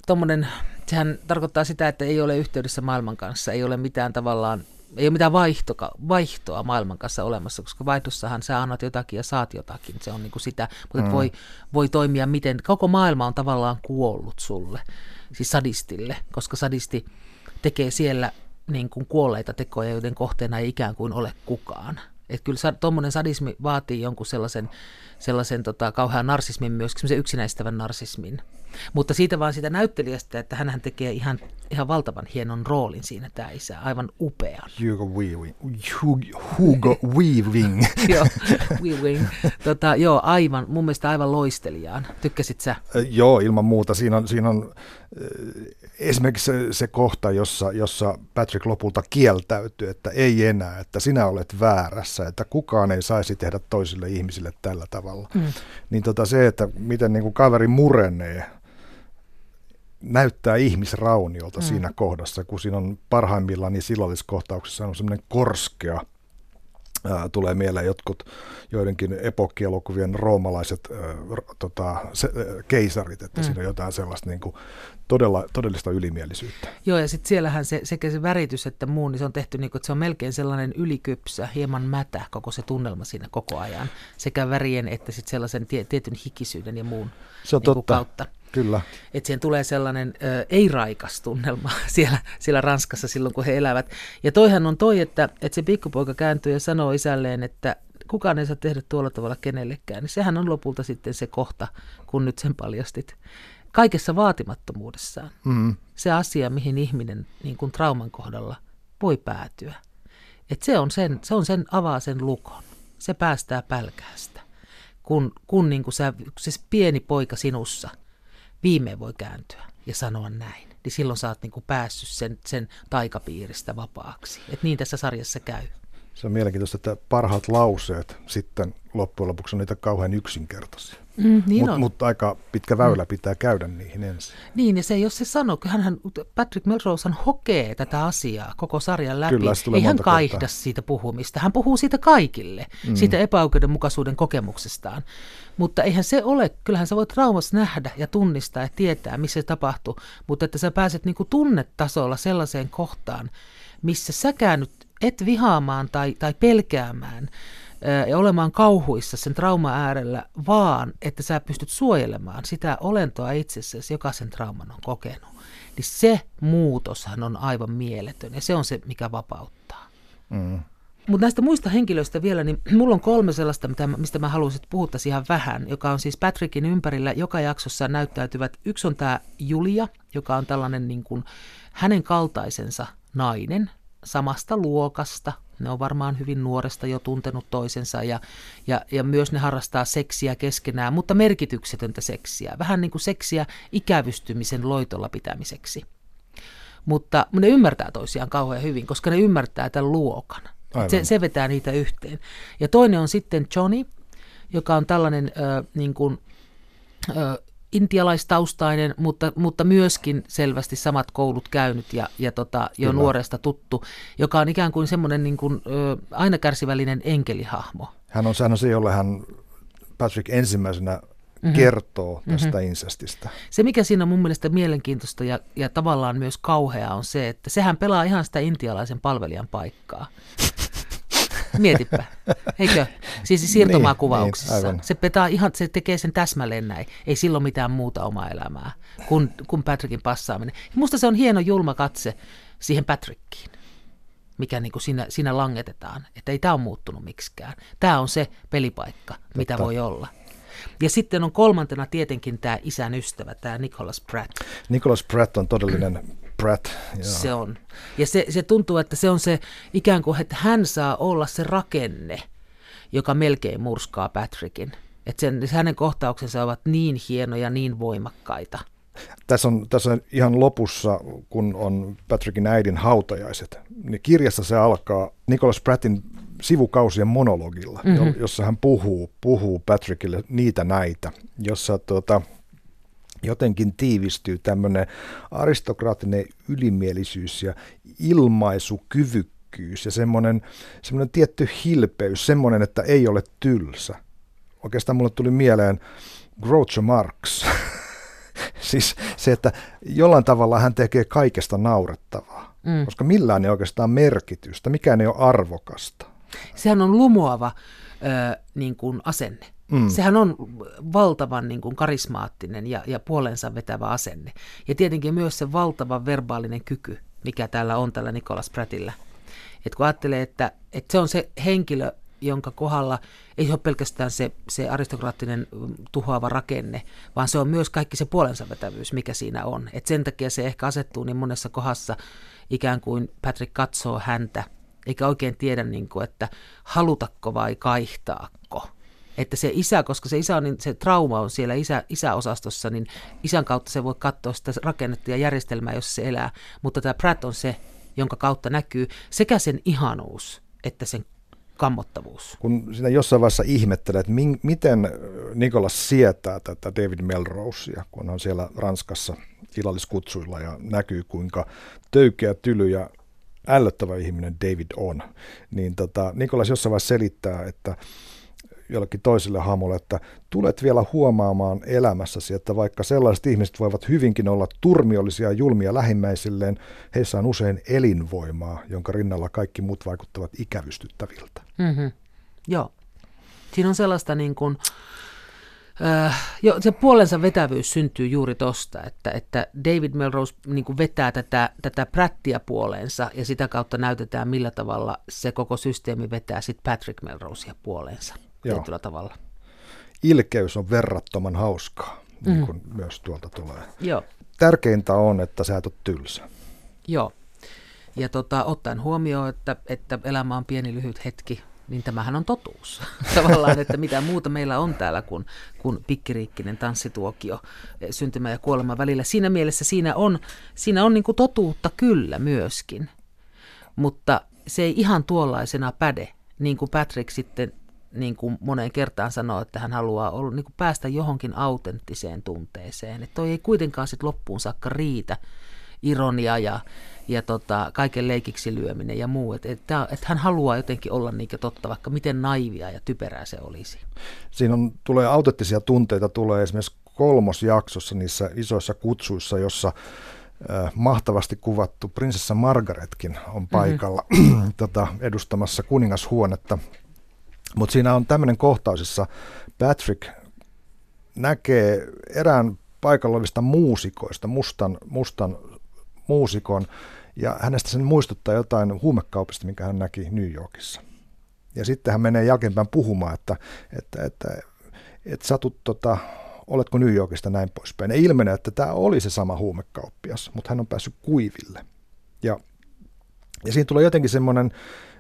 tommonen, sehän tarkoittaa sitä, että ei ole yhteydessä maailman kanssa, ei ole mitään tavallaan ei ole mitään vaihtoa, vaihtoa maailman kanssa olemassa, koska vaihdossahan sä annat jotakin ja saat jotakin. Se on niin kuin sitä, mutta mm. voi, voi toimia miten, koko maailma on tavallaan kuollut sulle, siis sadistille, koska sadisti tekee siellä niin kuin kuolleita tekoja, joiden kohteena ei ikään kuin ole kukaan. Että kyllä tuommoinen sadismi vaatii jonkun sellaisen, sellaisen tota, kauhean narsismin myös, semmoisen yksinäistävän narsismin. Mutta siitä vaan sitä näyttelijästä, että hän tekee ihan, ihan valtavan hienon roolin siinä tämä isä, aivan upean. Hugo Weaving. Hugo Weaving. joo, Weaving. Tota, joo, aivan, mun mielestä aivan loistelijaan. Tykkäsit sä? joo, ilman muuta. Siinä on, siinä on esimerkiksi se, se kohta, jossa, jossa Patrick lopulta kieltäytyy, että ei enää, että sinä olet väärässä, että kukaan ei saisi tehdä toisille ihmisille tällä tavalla. Mm. Niin tota se, että miten niin kuin kaveri murenee, näyttää ihmisrauniolta mm. siinä kohdassa, kun siinä on parhaimmillaan niin sillalliskohtauksessa on semmoinen korskea – tulee mieleen jotkut joidenkin epokkielokuvien roomalaiset äh, tota, se, äh, keisarit, että mm. siinä on jotain sellaista niin kuin todella, todellista ylimielisyyttä. Joo, ja sitten siellähän se, sekä se väritys että muu, niin se on tehty niin kuin, että se on melkein sellainen ylikypsä, hieman mätä koko se tunnelma siinä koko ajan. Sekä värien että sitten sellaisen tie, tietyn hikisyyden ja muun se on niin totta. kautta. Kyllä. Että siihen tulee sellainen ö, ei-raikas tunnelma siellä, siellä Ranskassa silloin, kun he elävät. Ja toihan on toi, että, että se pikkupoika kääntyy ja sanoo isälleen, että kukaan ei saa tehdä tuolla tavalla kenellekään. Niin sehän on lopulta sitten se kohta, kun nyt sen paljastit. Kaikessa vaatimattomuudessaan. Mm. Se asia, mihin ihminen niin kuin trauman kohdalla voi päätyä. Et se, on sen, se on sen, avaa sen lukon. Se päästää pälkäästä. Kun, kun niin kuin sä, se pieni poika sinussa – viimein voi kääntyä ja sanoa näin. niin silloin sä oot niin kuin päässyt sen, sen taikapiiristä vapaaksi. Et niin tässä sarjassa käy. Se on mielenkiintoista, että parhaat lauseet sitten loppujen lopuksi on niitä kauhean yksinkertaisia. Mm, niin Mutta mut aika pitkä väylä mm. pitää käydä niihin ensin. Niin, ja se jos se sanoo, hän, Patrick Melrose hän hokee tätä asiaa koko sarjan läpi. Kyllä, Ei hän kaihda kertaa. siitä puhumista. Hän puhuu siitä kaikille, mm. siitä epäoikeudenmukaisuuden kokemuksestaan. Mutta eihän se ole, kyllähän sä voit traumassa nähdä ja tunnistaa ja tietää, missä se tapahtuu, mutta että sä pääset niinku tunnetasolla sellaiseen kohtaan, missä säkään nyt et vihaamaan tai, tai pelkäämään ja olemaan kauhuissa sen trauma äärellä, vaan että sä pystyt suojelemaan sitä olentoa itsessäsi, joka sen trauman on kokenut. Niin se muutoshan on aivan mieletön ja se on se, mikä vapauttaa. Mm. Mutta näistä muista henkilöistä vielä, niin mulla on kolme sellaista, mitä, mistä mä haluaisin, että puhuttaisiin ihan vähän, joka on siis Patrickin ympärillä. Joka jaksossa näyttäytyvät, yksi on tämä Julia, joka on tällainen niin kuin hänen kaltaisensa nainen, samasta luokasta. Ne on varmaan hyvin nuoresta jo tuntenut toisensa ja, ja, ja myös ne harrastaa seksiä keskenään, mutta merkityksetöntä seksiä. Vähän niin kuin seksiä ikävystymisen loitolla pitämiseksi. Mutta ne ymmärtää toisiaan kauhean hyvin, koska ne ymmärtää tämän luokan. Se, se vetää niitä yhteen. Ja toinen on sitten Johnny, joka on tällainen ö, niin kuin, ö, intialaistaustainen, mutta, mutta myöskin selvästi samat koulut käynyt ja, ja tota, jo Kyllä. nuoresta tuttu, joka on ikään kuin semmoinen niin kuin, ö, aina kärsivällinen enkelihahmo. Hän on, hän on se, jolle hän Patrick ensimmäisenä mm-hmm. kertoo tästä mm-hmm. insestistä. Se, mikä siinä on mun mielestä mielenkiintoista ja, ja tavallaan myös kauhea on se, että sehän pelaa ihan sitä intialaisen palvelijan paikkaa. Mietipä, eikö? Siis siirtomaakuvauksissa. Niin, niin, se, petaa ihan, se tekee sen täsmälleen näin. Ei silloin mitään muuta omaa elämää kuin, kuin Patrickin passaaminen. Ja musta se on hieno julma katse siihen Patrickiin mikä niin kuin siinä, siinä langetetaan, että ei tämä ole muuttunut miksikään. Tämä on se pelipaikka, Totta. mitä voi olla. Ja sitten on kolmantena tietenkin tämä isän ystävä, tämä Nicholas Pratt. Nicholas Pratt on todellinen Pratt. Joo. Se on. Ja se, se tuntuu, että se on se ikään kuin, että hän saa olla se rakenne, joka melkein murskaa Patrickin. Että sen, hänen kohtauksensa ovat niin hienoja, niin voimakkaita. Tässä on, tässä on ihan lopussa, kun on Patrickin äidin hautajaiset, niin kirjassa se alkaa Nicholas Prattin sivukausien monologilla, mm-hmm. jossa hän puhuu, puhuu Patrickille niitä näitä, jossa tuota, jotenkin tiivistyy tämmöinen aristokraattinen ylimielisyys ja ilmaisukyvykkyys ja semmoinen, semmoinen tietty hilpeys, semmoinen, että ei ole tylsä. Oikeastaan mulle tuli mieleen Groucho Marx. siis se, että jollain tavalla hän tekee kaikesta naurettavaa, mm. koska millään ei oikeastaan merkitystä, mikään ei ole arvokasta. Sehän on lumoava ö, niin kuin asenne. Mm. Sehän on valtavan niin kuin karismaattinen ja, ja puolensa vetävä asenne. Ja tietenkin myös se valtava verbaalinen kyky, mikä täällä on tällä Nikolas Prattillä. Et kun ajattelee, että, että se on se henkilö, jonka kohdalla ei ole pelkästään se, se aristokraattinen mm, tuhoava rakenne, vaan se on myös kaikki se puolensa vetävyys, mikä siinä on. Et sen takia se ehkä asettuu niin monessa kohdassa ikään kuin Patrick katsoo häntä, eikä oikein tiedä, niin kuin, että halutakko vai kaihtaakko että se isä, koska se isä on, niin se trauma on siellä isä, isäosastossa, niin isän kautta se voi katsoa sitä rakennetta ja järjestelmää, jossa se elää. Mutta tämä Pratt on se, jonka kautta näkyy sekä sen ihanuus että sen kammottavuus. Kun sinä jossain vaiheessa ihmettelet, että min, miten Nikolas sietää tätä David Melrosea, kun on siellä Ranskassa illalliskutsuilla ja näkyy kuinka töykeä, tyly ja ällöttävä ihminen David on, niin tota, Nikolas jossain vaiheessa selittää, että jollekin toiselle hahmolle, että tulet vielä huomaamaan elämässäsi, että vaikka sellaiset ihmiset voivat hyvinkin olla turmiollisia ja julmia lähimmäisilleen, heissä on usein elinvoimaa, jonka rinnalla kaikki muut vaikuttavat ikävystyttäviltä. Mm-hmm. Joo. Siinä on sellaista niin kuin, äh, jo, se puolensa vetävyys syntyy juuri tosta, että, että David Melrose niin kuin vetää tätä, tätä prättiä puoleensa ja sitä kautta näytetään, millä tavalla se koko systeemi vetää sitten Patrick Melrosea puoleensa tietyllä tavalla. Ilkeys on verrattoman hauskaa, mm. niin kuin myös tuolta tulee. Joo. Tärkeintä on, että sä et ole tylsä. Joo. Ja tota, ottaen huomioon, että, että elämä on pieni lyhyt hetki, niin tämähän on totuus. Tavallaan, että mitä muuta meillä on täällä kuin, kuin pikkiriikkinen tanssituokio eh, syntymä ja kuolema välillä. Siinä mielessä siinä on, siinä on niin kuin totuutta kyllä myöskin, mutta se ei ihan tuollaisena päde, niin kuin Patrick sitten niin kuin moneen kertaan sanoo, että hän haluaa olla, niin kuin päästä johonkin autenttiseen tunteeseen. Että toi ei kuitenkaan sitten loppuun saakka riitä ironia ja, ja tota, kaiken leikiksi lyöminen ja muu. Että et, et hän haluaa jotenkin olla niin totta, vaikka miten naivia ja typerää se olisi. Siinä on, tulee autenttisia tunteita, tulee esimerkiksi kolmosjaksossa niissä isoissa kutsuissa, jossa äh, mahtavasti kuvattu prinsessa Margaretkin on paikalla mm-hmm. tota, edustamassa kuningashuonetta. Mutta siinä on tämmöinen kohtaus, jossa Patrick näkee erään paikalla olevista muusikoista, mustan, mustan muusikon, ja hänestä sen muistuttaa jotain huumekaupasta, minkä hän näki New Yorkissa. Ja sitten hän menee jälkeenpäin puhumaan, että, että, että, että satut, tota, oletko New Yorkista näin poispäin. Ja ilmenee, että tämä oli se sama huumekauppias, mutta hän on päässyt kuiville. Ja, ja siinä tulee jotenkin semmoinen,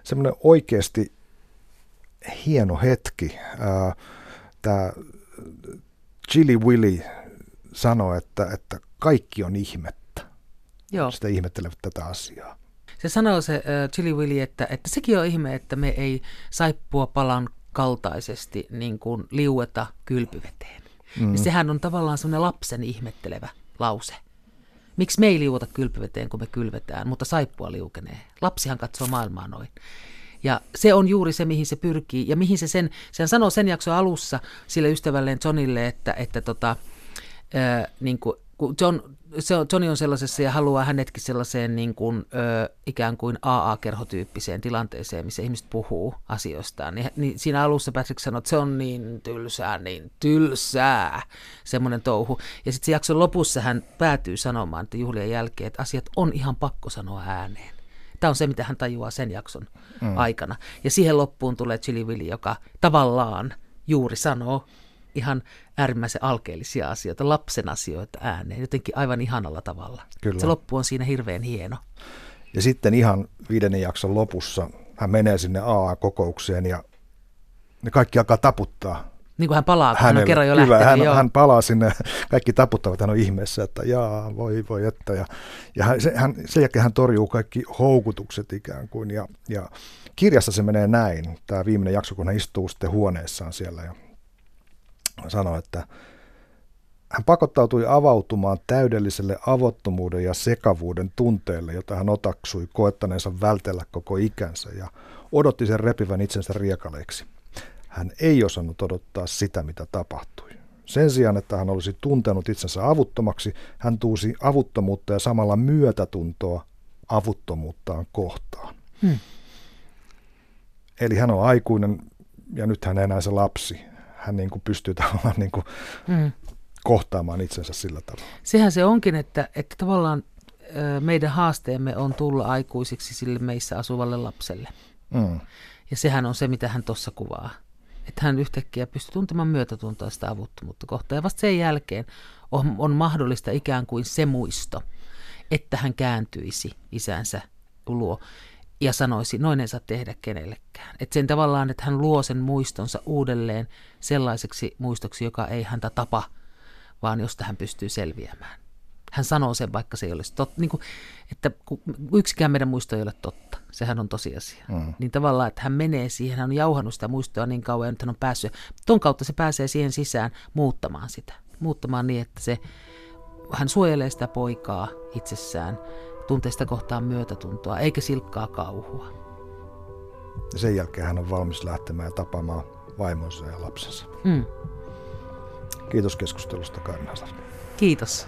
semmoinen oikeasti hieno hetki. Tämä Chili Willy sanoi, että, että kaikki on ihmettä Joo. sitä ihmettelevät tätä asiaa. Se sanoo se uh, Chili Willy, että, että sekin on ihme, että me ei saippua palan kaltaisesti niin kuin liueta kylpyveteen. Mm. Ja sehän on tavallaan semmoinen lapsen ihmettelevä lause. Miksi me ei liuota kylpyveteen, kun me kylvetään, mutta saippua liukenee. Lapsihan katsoo maailmaa noin. Ja se on juuri se, mihin se pyrkii. Ja mihin se sen, sen sanoo sen jakson alussa sille ystävälleen Johnille, että, että tota, ää, niin kuin, kun John, se on, Johnny on sellaisessa ja haluaa hänetkin sellaiseen niin kuin, ö, ikään kuin AA-kerhotyyppiseen tilanteeseen, missä ihmiset puhuu asioistaan. Niin, niin siinä alussa Patrick sanoi, että se on niin tylsää, niin tylsää, semmoinen touhu. Ja sitten se jakson lopussa hän päätyy sanomaan, että juhlien jälkeen, että asiat on ihan pakko sanoa ääneen. Tämä on se, mitä hän tajuaa sen jakson mm. aikana. Ja siihen loppuun tulee Chili joka tavallaan juuri sanoo ihan äärimmäisen alkeellisia asioita, lapsen asioita ääneen, jotenkin aivan ihanalla tavalla. Kyllä. Se loppu on siinä hirveän hieno. Ja sitten ihan viidennen jakson lopussa hän menee sinne AA-kokoukseen ja ne kaikki alkaa taputtaa. Niin kuin hän palaa, kun hän on kerran jo kyllä, lähtenyt. Hän, joo. hän palaa sinne, kaikki taputtavat, hän on ihmeessä, että jaa, voi, voi, että. Ja, ja hän, se, hän, sen jälkeen hän torjuu kaikki houkutukset ikään kuin. Ja, ja kirjassa se menee näin, tämä viimeinen jakso, kun hän istuu sitten huoneessaan siellä ja sanoi, että hän pakottautui avautumaan täydelliselle avottomuuden ja sekavuuden tunteelle, jota hän otaksui koettaneensa vältellä koko ikänsä ja odotti sen repivän itsensä riekaleeksi. Hän ei osannut odottaa sitä, mitä tapahtui. Sen sijaan, että hän olisi tuntenut itsensä avuttomaksi, hän tuusi avuttomuutta ja samalla myötätuntoa avuttomuuttaan kohtaan. Hmm. Eli hän on aikuinen ja nyt hän enää se lapsi hän niin kuin pystyy tavallaan niin kuin mm. kohtaamaan itsensä sillä tavalla. Sehän se onkin, että, että tavallaan meidän haasteemme on tulla aikuisiksi sille meissä asuvalle lapselle. Mm. Ja sehän on se, mitä hän tuossa kuvaa. Että hän yhtäkkiä pystyy tuntemaan myötätuntoa sitä avuttomuutta kohtaan. Ja vasta sen jälkeen on, on mahdollista ikään kuin se muisto, että hän kääntyisi isänsä luo ja sanoisi, noin ei saa tehdä kenellekään. Että sen tavallaan, että hän luo sen muistonsa uudelleen sellaiseksi muistoksi, joka ei häntä tapa, vaan josta hän pystyy selviämään. Hän sanoo sen, vaikka se ei olisi totta. Niin kuin, että yksikään meidän muisto ei ole totta. Sehän on tosiasia. Mm. Niin tavallaan, että hän menee siihen, hän on jauhannut sitä muistoa niin kauan, että hän on päässyt. Ton kautta se pääsee siihen sisään muuttamaan sitä. Muuttamaan niin, että se, hän suojelee sitä poikaa itsessään tunteista kohtaan myötätuntoa, eikä silkkaa kauhua. Ja sen jälkeen hän on valmis lähtemään ja tapaamaan vaimonsa ja lapsensa. Mm. Kiitos keskustelusta, Karin Kiitos.